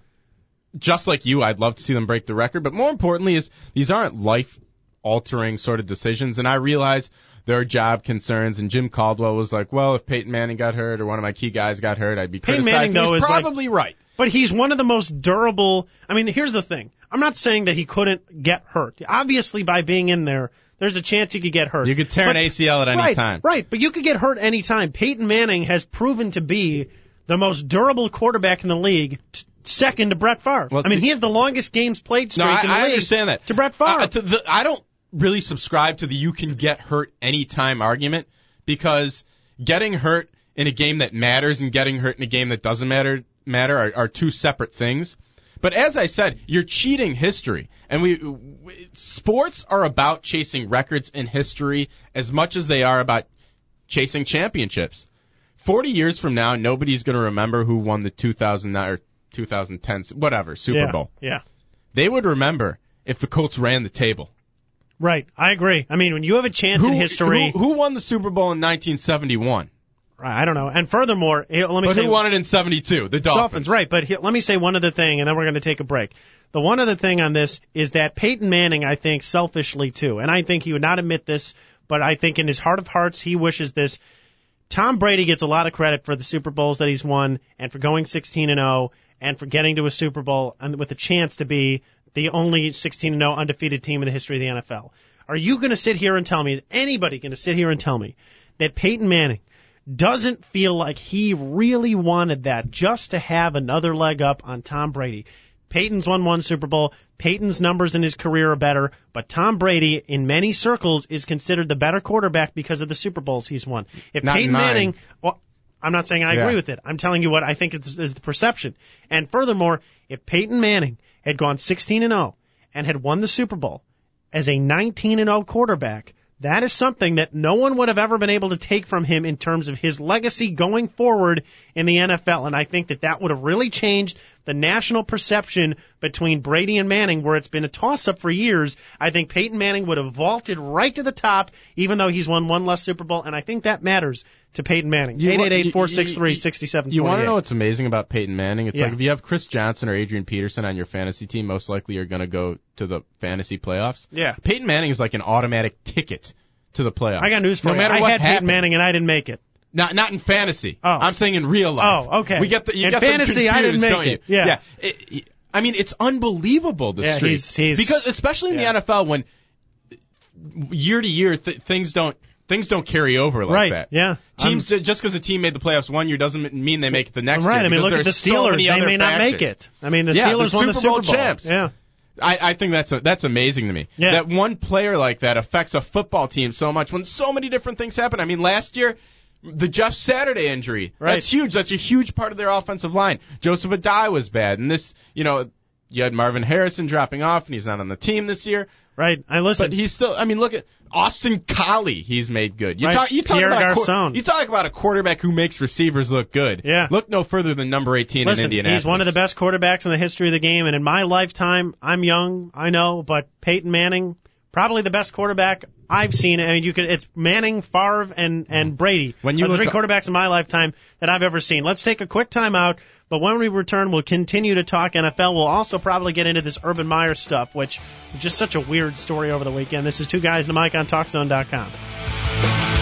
S4: just like you, I'd love to see them break the record. But more importantly, is these aren't life altering sort of decisions. And I realize there are job concerns. And Jim Caldwell was like, "Well, if Peyton Manning got hurt or one of my key guys got hurt, I'd be
S3: Peyton
S4: criticized."
S3: Manning, though,
S4: He's
S3: is like-
S4: probably right.
S3: But he's one of the most durable. I mean, here's the thing. I'm not saying that he couldn't get hurt. Obviously, by being in there, there's a chance he could get hurt.
S4: You could tear
S3: But-
S4: an ACL at any
S3: right,
S4: time.
S3: Right, but you could get hurt any time. Peyton Manning has proven to be the most durable quarterback in the league, t- second to Brett Favre.
S4: Well,
S3: I mean,
S4: see-
S3: he has the longest games played streak
S4: No, I,
S3: in the
S4: I
S3: league.
S4: understand that.
S3: To Brett Favre.
S4: Uh, to the, I don't really subscribe to the you can get hurt anytime argument because getting hurt in a game that matters and getting hurt in a game that doesn't matter matter are, are two separate things. But as I said, you're cheating history, and we, we sports are about chasing records in history as much as they are about chasing championships. Forty years from now, nobody's going to remember who won the 2009 or 2010 whatever Super
S3: yeah,
S4: Bowl.
S3: Yeah.
S4: They would remember if the Colts ran the table.
S3: Right. I agree. I mean, when you have a chance in history,
S4: Who, who won the Super Bowl in 1971?
S3: I don't know. And furthermore, let me
S4: But
S3: say
S4: who won it in 72? The Dolphins.
S3: Dolphins, right. But he, let me say one other thing, and then we're going to take a break. The one other thing on this is that Peyton Manning, I think, selfishly too, and I think he would not admit this, but I think in his heart of hearts, he wishes this. Tom Brady gets a lot of credit for the Super Bowls that he's won, and for going 16 and 0, and for getting to a Super Bowl, and with a chance to be the only 16 and 0 undefeated team in the history of the NFL. Are you going to sit here and tell me? Is anybody going to sit here and tell me that Peyton Manning doesn't feel like he really wanted that just to have another leg up on Tom Brady. Peyton's won one Super Bowl. Peyton's numbers in his career are better, but Tom Brady, in many circles, is considered the better quarterback because of the Super Bowls he's won. If
S4: Not
S3: Peyton. Manning, well, I'm not saying I agree
S4: Yeah.
S3: with it. I'm telling you what I think is, is the perception. And furthermore, if Peyton Manning had gone 16 and 0 and had won the Super Bowl as a 19 and 0 quarterback, that is something that no one would have ever been able to take from him in terms of his legacy going forward in the NFL. And I think that that would have really changed the national perception between Brady and Manning, where it's been a toss up for years, I think Peyton Manning would have vaulted right to the top, even though he's won one less Super Bowl, and I think that matters to Peyton Manning.
S4: You wa-
S3: 888-463-6748.
S4: You want to know what's amazing about Peyton Manning? It's
S3: Yeah.
S4: like if you have Chris Johnson or Adrian Peterson on your fantasy team, most likely you're going to go to the fantasy playoffs.
S3: Yeah.
S4: Peyton Manning is like an automatic ticket to the playoffs.
S3: I got news for
S4: no
S3: you.
S4: matter
S3: I
S4: what
S3: had Peyton. Manning and I didn't make it.
S4: Not not in fantasy.
S3: Oh.
S4: I'm saying in real life.
S3: Oh, okay.
S4: We get the you
S3: In
S4: get
S3: fantasy, I didn't
S4: confused,
S3: make it. Yeah.
S4: yeah. It- it- I mean, it's unbelievable the
S3: Yeah,
S4: streak.
S3: he's- he's-
S4: because especially in
S3: yeah.
S4: the NFL when year to year th- things don't things don't carry over like
S3: right.
S4: that.
S3: Yeah.
S4: Teams just because a team made the playoffs one year doesn't mean they make it the next
S3: right.
S4: year.
S3: I mean, look at the
S4: there's so
S3: Steelers. they may not make it. I mean, the
S4: Yeah,
S3: Steelers
S4: the
S3: won the
S4: Super Bowl champs.
S3: Yeah.
S4: I, I think that's that's amazing to me.
S3: Yeah.
S4: That one player like that affects a football team so much when so many different things happen. I mean, last year, the Jeff Saturday injury.
S3: Right.
S4: That's huge. That's a huge part of their offensive line. Joseph Addai was bad, and this, you know, you had Marvin Harrison dropping off, and he's not on the team this year.
S3: Right. I listen.
S4: But he's still. I mean, look at Austin Collie. He's made good. You
S3: Right.
S4: talk. You talk
S3: Pierre
S4: about a quar- you talk about a quarterback who makes receivers look good.
S3: Yeah.
S4: Look no further than number 18
S3: Listen,
S4: in Indianapolis.
S3: he's one of the best quarterbacks in the history of the game, and in my lifetime, I'm young, I know, but Peyton Manning, probably the best quarterback I've seen. I mean, you could it's Manning, Favre, and and Brady.
S4: When you
S3: are the three quarterbacks in my lifetime that I've ever seen. Let's take a quick timeout, but when we return, we'll continue to talk NFL. We'll also probably get into this Urban Meyer stuff, which is just such a weird story over the weekend. This is two guys in a mic on TalkZone.com.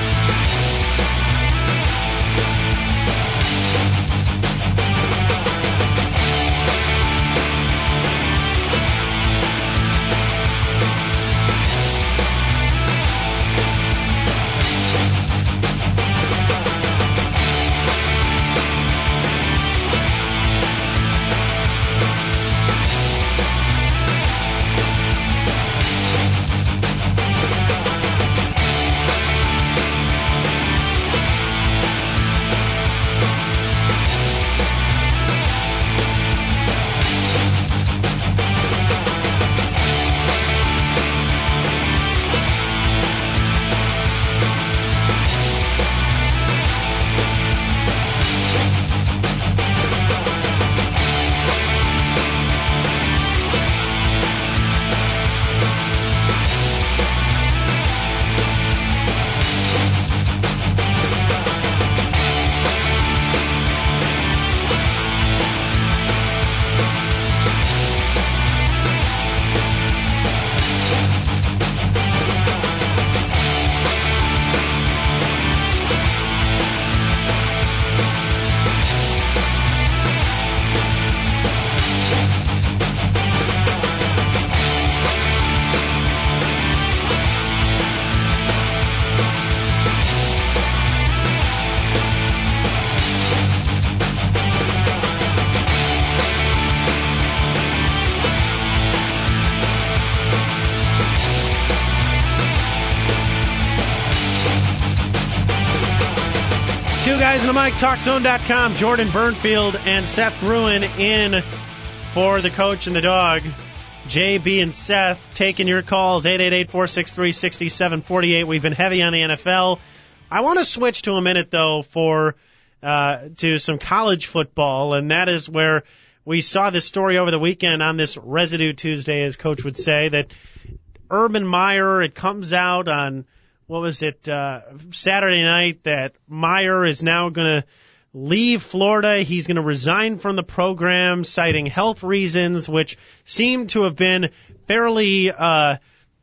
S3: Guys mic, TalkZone.com. Jordan Bernfield and Seth Gruen in for the coach and the dog. JB and Seth taking your calls, 888-463-6748. We've been heavy on the NFL. I want to switch to a minute though for uh, to some college football, and that is where we saw this story over the weekend on this Residue Tuesday, as Coach would say, that Urban Meyer, it comes out on what was it uh, Saturday night that Meyer is now going to leave Florida. He's going to resign from the program, citing health reasons, which seem to have been fairly uh,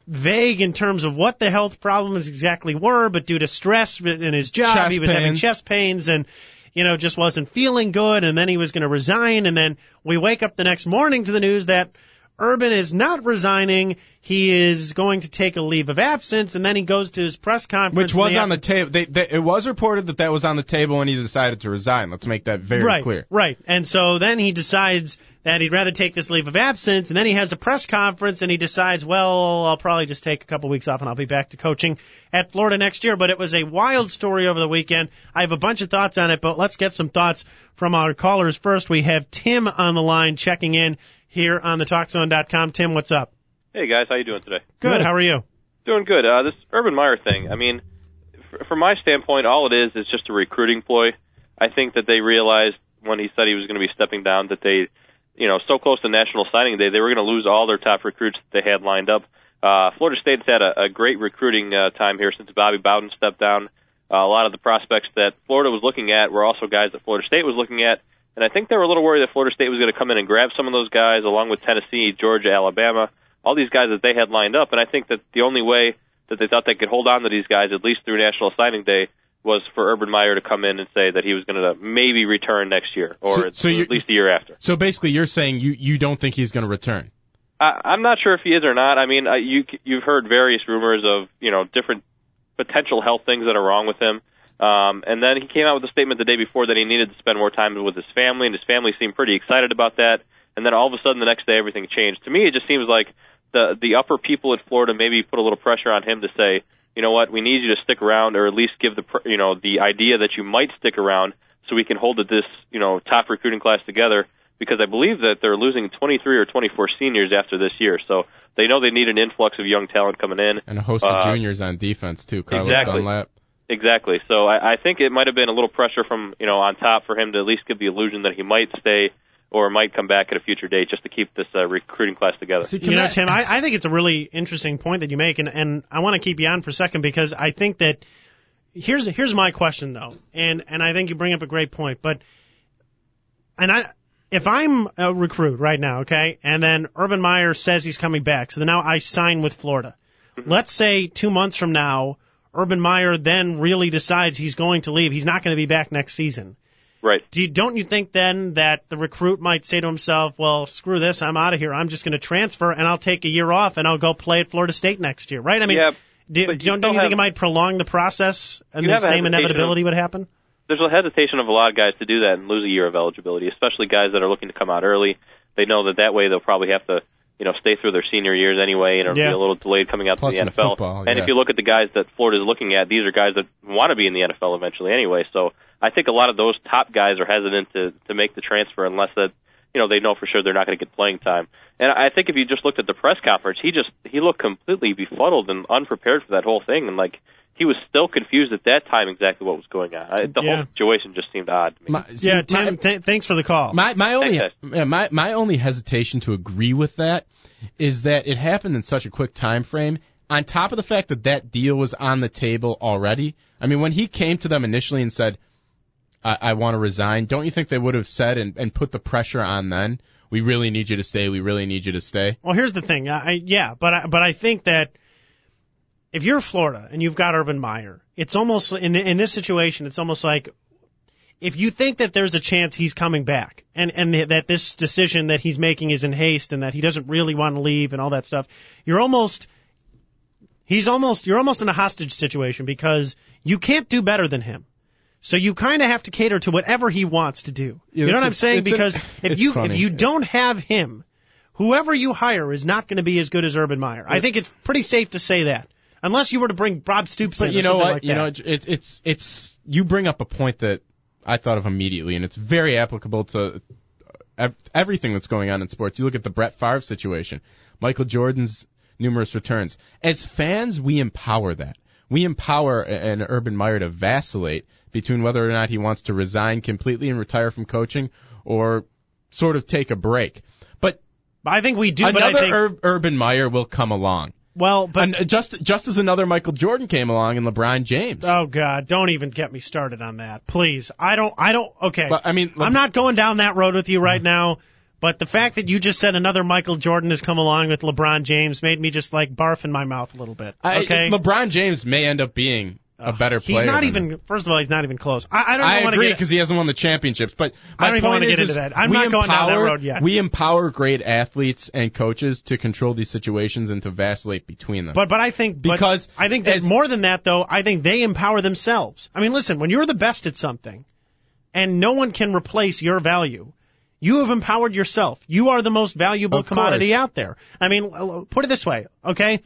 S3: vague in terms of what the health problems exactly were, but due to stress in his job,
S4: Chest
S3: he was having chest pains and. You know, just wasn't feeling good, and then he was going to resign, and then we wake up the next morning to the news that Urban is not resigning. He is going to take a leave of absence, and then he goes to his press conference.
S4: Which was on the table. It was reported that that was on the table when he decided to resign. Let's make that very
S3: right,
S4: clear.
S3: Right. And so then he decides that he'd rather take this leave of absence, and then he has a press conference, and he decides, well, I'll probably just take a couple weeks off, and I'll be back to coaching at Florida next year. But it was a wild story over the weekend. I have a bunch of thoughts on it, but let's get some thoughts from our callers first. We have Tim on the line checking in here on the TalkZone.com. Tim, what's up?
S6: Hey guys, how you doing today?
S3: Good.
S4: Good.
S3: How are you?
S6: Doing good. Uh, this Urban Meyer thing. I mean, f- from my standpoint, all it is is just a recruiting ploy. I think that they realized when he said he was going to be stepping down that they you know, so close to National Signing Day, they were going to lose all their top recruits that they had lined up. Uh, Florida State's had a, a great recruiting uh, time here since Bobby Bowden stepped down. Uh, a lot of the prospects that Florida was looking at were also guys that Florida State was looking at, and I think they were a little worried that Florida State was going to come in and grab some of those guys, along with Tennessee, Georgia, Alabama, all these guys that they had lined up. And I think that the only way that they thought they could hold on to these guys, at least through National Signing Day, was for Urban Meyer to come in and say that he was going to maybe return next year, or
S4: So- so
S6: at least the year after.
S4: So basically, you're saying you you don't think he's going to return.
S6: I, I'm not sure if he is or not. I mean, uh, you you've heard various rumors of you know different potential health things that are wrong with him. Um, and then he came out with a statement the day before that he needed to spend more time with his family, and his family seemed pretty excited about that. And then all of a sudden, the next day, everything changed. To me, it just seems like the the upper people at Florida maybe put a little pressure on him to say, you know what, we need you to stick around, or at least give the you know the idea that you might stick around, so we can hold this you know top recruiting class together. Because I believe that they're losing 23 or 24 seniors after this year, so they know they need an influx of young talent coming in.
S4: And a host of
S6: Uh,
S4: juniors on defense too. Carlos
S6: exactly.
S4: Dunlap.
S6: Exactly. So I, I think it might have been a little pressure from you know on top for him to at least give the illusion that he might stay or might come back at a future date just to keep this uh, recruiting class together.
S4: See,
S3: You know, Tim, I, I think it's a really interesting point that you make, and, and I want to keep you on for a second because I think that here's here's my question though, and and I think you bring up a great point, but and I if I'm a recruit right now, okay, and then Urban Meyer says he's coming back, so then now I sign with Florida. Let's say two months from now, Urban Meyer then really decides he's going to leave. He's not going to be back next season.
S6: Right.
S3: Do you, don't you think then that the recruit might say to himself, "Well, screw this, I'm out of here. I'm just going to transfer and I'll take a year off and I'll go play at Florida State next year." Right? I mean,
S6: Yeah,
S3: do,
S6: you
S3: don't, don't you think
S6: have-
S3: it might prolong the process and the same inevitability
S6: of-
S3: would happen?
S6: There's a hesitation of a lot of guys to do that and lose a year of eligibility, especially guys that are looking to come out early. They know that that way they'll probably have to, you know, stay through their senior years anyway, and it'll
S3: Yeah.
S6: be a little delayed coming out
S4: Plus
S6: to the NFL.
S4: football,
S6: and
S4: yeah.
S6: if you look at the guys that Florida's looking at, these are guys that want to be in the NFL eventually anyway. So I think a lot of those top guys are hesitant to to make the transfer unless that you know they know for sure they're not going to get playing time. And I think if you just looked at the press conference, he just he looked completely befuddled and unprepared for that whole thing, and like he was still confused at that time exactly what was going on. I, the
S3: Yeah.
S6: whole situation just seemed odd to me.
S4: My, see,
S3: yeah, Tim.
S4: my-
S3: th- thanks for the call.
S4: My my only
S6: Thanks,
S4: my my only hesitation to agree with that is that it happened in such a quick time frame. On top of the fact that that deal was on the table already. I mean, when he came to them initially and said, "I, I want to resign," don't you think they would have said and, and put the pressure on then? We really need you to stay. We really need you to stay.
S3: Well, here's the thing. I, I- yeah, but I, but I think that if you're Florida and you've got Urban Meyer, it's almost in in this situation, it's almost like if you think that there's a chance he's coming back and and that this decision that he's making is in haste and that he doesn't really want to leave and all that stuff, you're almost he's almost you're almost in a hostage situation because you can't do better than him. So you kind of have to cater to whatever he wants to do.
S4: Yeah,
S3: you know what I'm saying? Because if you
S4: funny.
S3: if you don't have him, whoever you hire is not going to be as good as Urban Meyer. I think it's pretty safe to say that. Unless you were to bring Bob Stoops
S4: But
S3: in
S4: you know what?
S3: like
S4: you know,
S3: that.
S4: it, it, it's it's you bring up a point that I thought of immediately, and it's very applicable to everything that's going on in sports. You look at the Brett Favre situation, Michael Jordan's numerous returns. As fans, we empower that. We empower an Urban Meyer to vacillate between whether or not he wants to resign completely and retire from coaching, or sort of take a break. But
S3: I think we do. but I
S4: another
S3: think
S4: Ur- Urban Meyer will come along.
S3: Well, but
S4: And just just as another Michael Jordan came along and LeBron James.
S3: oh god, don't even get me started on that, please. I don't. I don't. Okay.
S4: But, I mean,
S3: I'm not going down that road with you right now. But the fact that you just said another Michael Jordan has come along with LeBron James made me just like barf in my mouth a little bit.
S4: I-
S3: Okay.
S4: LeBron James may end up being a better player.
S3: He's not even.
S4: him.
S3: First of all, he's not even close. I, I don't
S4: I
S3: want
S4: agree because he hasn't won the championships. But
S3: I don't even wanna get into that. I'm not going down that
S4: empower-
S3: road yet.
S4: We empower great athletes and coaches to control these situations and to vacillate between them.
S3: But but I think
S4: Because
S3: I think that
S4: as-
S3: more than that though, I think they empower themselves. I mean, listen, when you're the best at something, and no one can replace your value. You have empowered yourself. You are the most valuable commodity
S4: course.
S3: out there. I mean, put it this way, okay?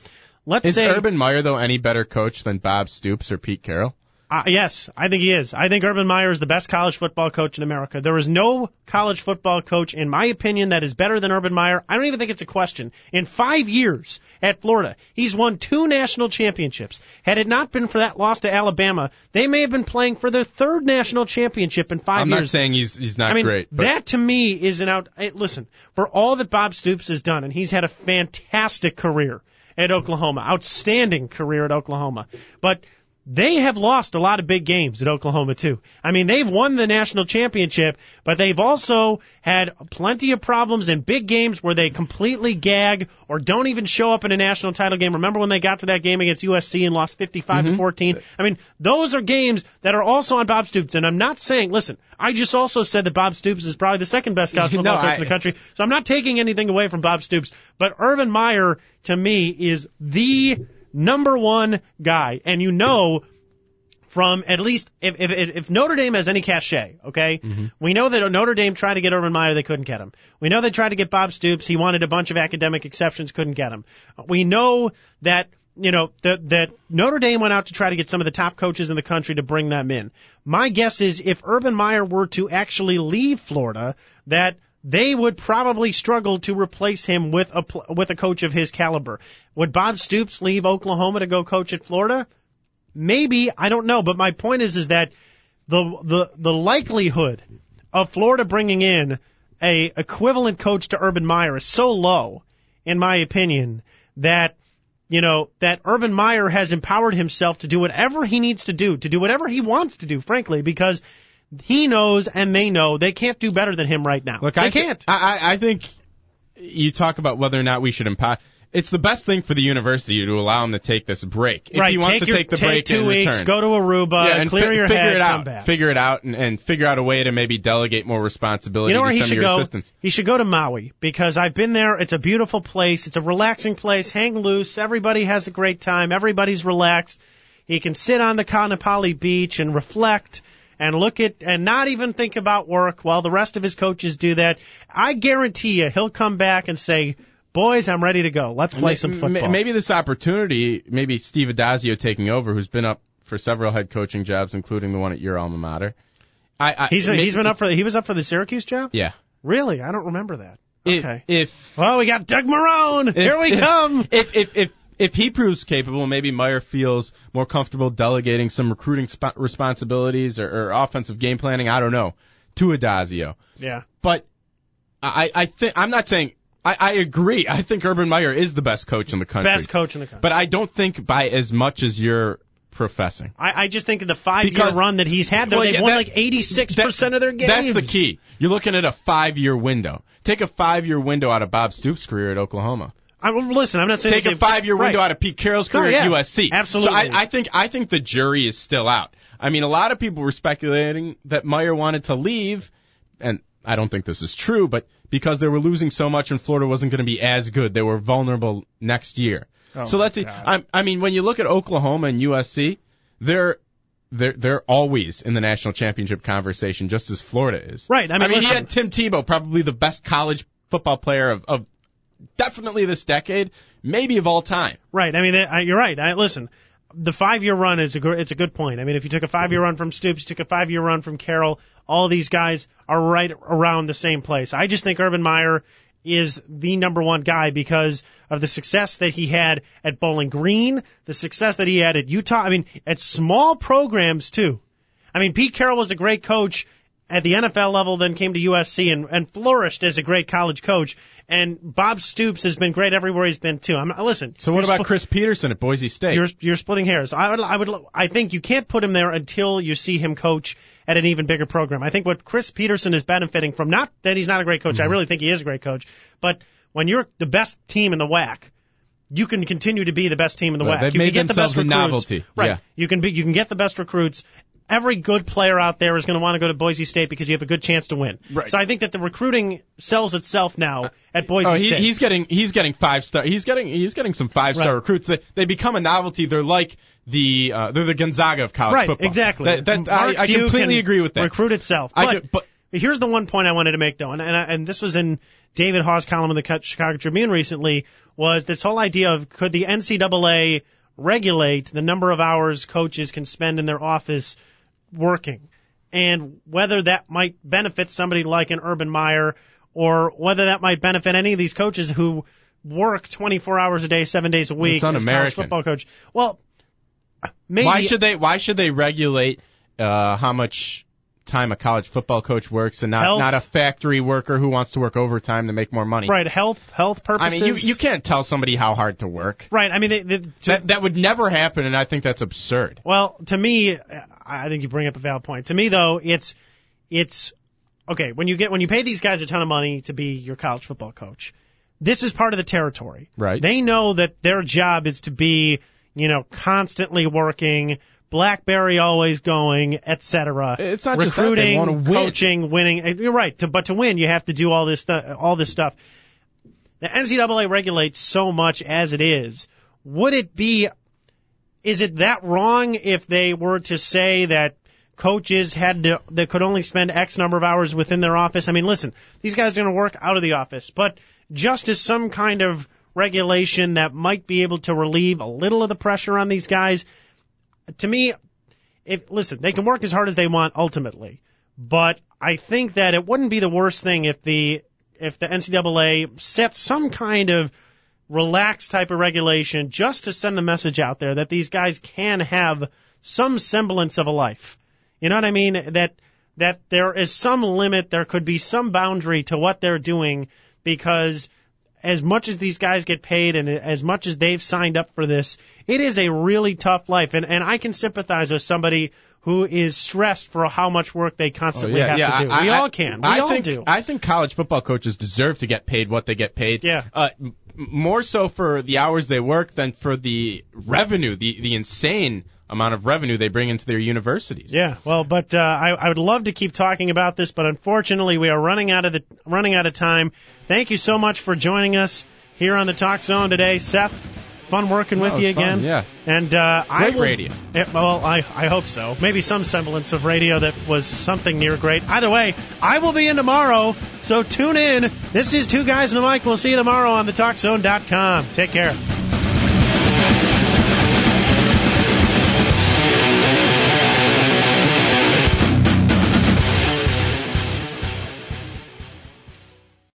S3: Let's
S4: is
S3: say
S4: Urban Meyer though any better coach than Bob Stoops or Pete Carroll?
S3: Uh, yes, I think he is. I think Urban Meyer is the best college football coach in America. There is no college football coach, in my opinion, that is better than Urban Meyer. I don't even think it's a question. In five years at Florida, he's won two national championships. Had it not been for that loss to Alabama, they may have been playing for their third national championship in 5 years.
S4: I'm not saying he's he's not
S3: I mean,
S4: great, but
S3: that to me is an out. eh, Listen, for all that Bob Stoops has done, and he's had a fantastic career at Oklahoma, outstanding career at Oklahoma, but they have lost a lot of big games at Oklahoma too. I mean, they've won the national championship, but they've also had plenty of problems in big games where they completely gag or don't even show up in a national title game. Remember when they got to that game against USC and lost 55 to mm-hmm. 14? I mean, those are games that are also on Bob Stoops. And I'm not saying, listen, I just also said that Bob Stoops is probably the second best college
S4: No,
S3: football coach
S4: I-
S3: in the country. So I'm not taking anything away from Bob Stoops, but Urban Meyer to me is the number one guy. And you know, from at least if if if Notre Dame has any cachet, okay, mm-hmm. we know that Notre Dame tried to get Urban Meyer, they couldn't get him. We know they tried to get Bob Stoops, he wanted a bunch of academic exceptions, couldn't get him. We know that you know that that Notre Dame went out to try to get some of the top coaches in the country to bring them in. My guess is if Urban Meyer were to actually leave Florida, that they would probably struggle to replace him with a with a coach of his caliber. Would Bob Stoops leave Oklahoma to go coach at Florida? Maybe I don't know, but my point is is that the the the likelihood of Florida bringing in a equivalent coach to Urban Meyer is so low, in my opinion, that you know that Urban Meyer has empowered himself to do whatever he needs to do, to do whatever he wants to do, frankly, because he knows and they know they can't do better than him right now.
S4: Look,
S3: they
S4: I thi-
S3: can't.
S4: I, I I think you talk about whether or not we should empower. It's the best thing for the university to allow him to take this break. If
S3: right,
S4: he wants
S3: take
S4: to
S3: your,
S4: take the
S3: take
S4: break
S3: two weeks,
S4: return.
S3: go to Aruba,
S4: yeah, and
S3: clear
S4: fi-
S3: your
S4: figure
S3: head,
S4: it out.
S3: back.
S4: Figure it out and, and figure out a way to maybe delegate more responsibility
S3: You know where
S4: to
S3: he
S4: some
S3: should
S4: of your
S3: go?
S4: assistants.
S3: He should go to Maui because I've been there. It's a beautiful place. It's a relaxing place. Hang loose. Everybody has a great time. Everybody's relaxed. He can sit on the Kaanapali beach and reflect and look at and not even think about work while the rest of his coaches do that. I guarantee you he'll come back and say, "Boys, I'm ready to go. Let's play some football."
S4: Maybe this opportunity, maybe Steve Addazio taking over, who's been up for several head coaching jobs, including the one at your alma mater. I, I
S3: he's
S4: may-
S3: he's been up for the, he was up for the Syracuse job.
S4: Yeah.
S3: Really? I don't remember that.
S4: If-
S3: Okay.
S4: If
S3: well, we got Doug Marrone. Here we
S4: if-
S3: come.
S4: If if if if he proves capable, maybe Meyer feels more comfortable delegating some recruiting sp- responsibilities or, or offensive game planning. I don't know to Addazio,
S3: Yeah.
S4: but I I think I'm not saying I, I agree. I think Urban Meyer is the best coach in the country.
S3: Best coach in the country.
S4: But I don't think by as much as you're professing.
S3: I, I just think of the five year
S4: Because-
S3: run that he's had there,
S4: Well,
S3: they've
S4: yeah,
S3: won
S4: that-
S3: like 86% of their games.
S4: That's the key. You're looking at a five year window. Take a five year window out of Bob Stoops' career at Oklahoma.
S3: I, listen, I'm not saying
S4: Take a five year window
S3: right.
S4: out of Pete Carroll's career
S3: yeah,
S4: at USC.
S3: absolutely.
S4: So I, I think I think the jury is still out. I mean, a lot of people were speculating that Meyer wanted to leave, and I don't think this is true, but because they were losing so much and Florida wasn't going to be as good, they were vulnerable next year.
S3: Oh,
S4: so let's see. I, I mean, when you look at Oklahoma and USC, they're they're they're always in the national championship conversation, just as Florida is.
S3: Right, I mean,
S4: you
S3: listen-
S4: had Tim Tebow, probably the best college football player of, of definitely this decade, maybe of all time.
S3: Right. I mean, you're right. I, listen, the five year run is a gr- it's a good point. I mean, if you took a five year run from Stoops, you took a five year run from Carroll, all these guys are right around the same place. I just think Urban Meyer is the number one guy because of the success that he had at Bowling Green, the success that he had at Utah. I mean, at small programs too. I mean, Pete Carroll was a great coach at the NFL level, then came to USC and, and flourished as a great college coach. And Bob Stoops has been great everywhere he's been too. I'm listen.
S4: So what about
S3: sp-
S4: Chris Petersen at Boise State?
S3: You're you're splitting hairs. I would I would I think you can't put him there until you see him coach at an even bigger program. I think what Chris Petersen is benefiting from not that he's not a great coach.
S4: Mm-hmm.
S3: I really think he is a great coach, but when you're the best team in the WAC, you can continue to be the best team in the
S4: Well,
S3: WAC.
S4: they've
S3: you
S4: made
S3: can get the
S4: themselves
S3: best
S4: a
S3: recruits.
S4: novelty.
S3: Right.
S4: Yeah.
S3: You can be you can get the best recruits. Every good player out there is going to want to go to Boise State because you have a good chance to win.
S4: Right.
S3: So I think that the recruiting sells itself now at Boise
S4: Oh, he,
S3: State.
S4: he's getting he's getting five star. He's getting he's getting some five star
S3: Right.
S4: recruits. They they become a novelty. They're like the uh, they're the Gonzaga of college
S3: right,
S4: football.
S3: exactly.
S4: That, that, I, I completely agree with that.
S3: Recruit itself.
S4: I
S3: But,
S4: do- but-
S3: here's the one point I wanted to make though, and and, I- and this was in David Haugh's column in the Chicago Tribune recently, was this whole idea of could the NCAA regulate the number of hours coaches can spend in their office working and whether that might benefit somebody like an Urban Meyer or whether that might benefit any of these coaches who work 24 hours a day, seven days a week
S4: It's
S3: as college
S4: un-American.
S3: football coach. Well, maybe
S4: Why should they? Why should they regulate uh, how much time a college football coach works and not
S3: Health.
S4: not a factory worker who wants to work overtime to make more money?
S3: right health health purposes.
S4: I mean, you you can't tell somebody how hard to work.
S3: right. I mean, they, they, to,
S4: That that would never happen, and I think that's absurd.
S3: Well, to me, I think you bring up a valid point. To me, though, it's it's okay when you get when you pay these guys a ton of money to be your college football coach. This is part of the territory.
S4: Right.
S3: They know that their job is to be, you know, constantly working, BlackBerry always going, etc.
S4: It's not just that,
S3: recruiting,
S4: win.
S3: coaching, winning. Eh, you're right. To, but to win, you have to do all this stu- all this stuff. The NCAA regulates so much as it is. Would it be is it that wrong if they were to say that coaches had to that could only spend X number of hours within their office? I mean, listen, these guys are going to work out of the office, but just as some kind of regulation that might be able to relieve a little of the pressure on these guys, to me, if listen, they can work as hard as they want ultimately, but I think that it wouldn't be the worst thing if the if the NCAA set some kind of relaxed type of regulation just to send the message out there that these guys can have some semblance of a life. You know what I mean? That that there is some limit, there could be some boundary to what they're doing because as much as these guys get paid and as much as they've signed up for this, it is a really tough life. And and I can sympathize with somebody who is stressed for how much work they constantly have to do.
S4: I-
S3: we
S4: I-
S3: all can. We
S4: I
S3: all
S4: think,
S3: do.
S4: I think college football coaches deserve to get paid what they get paid.
S3: Yeah.
S4: Uh, more so for the hours they work than for the revenue, the the insane amount of revenue they bring into their universities.
S3: Yeah, well, but uh, I, I would love to keep talking about this, but unfortunately, we are running out of the running out of time. Thank you so much for joining us here on the Talk Zone today, Seth. Fun working with you
S4: fun,
S3: again.
S4: yeah.
S3: and uh, I
S4: Great
S3: will,
S4: radio.
S3: Yeah, well, I I hope so. Maybe some semblance of radio that was something near great. Either way, I will be in tomorrow, so tune in. This is Two Guys and a Mic. We'll see you tomorrow on the TalkZone.com. Take care.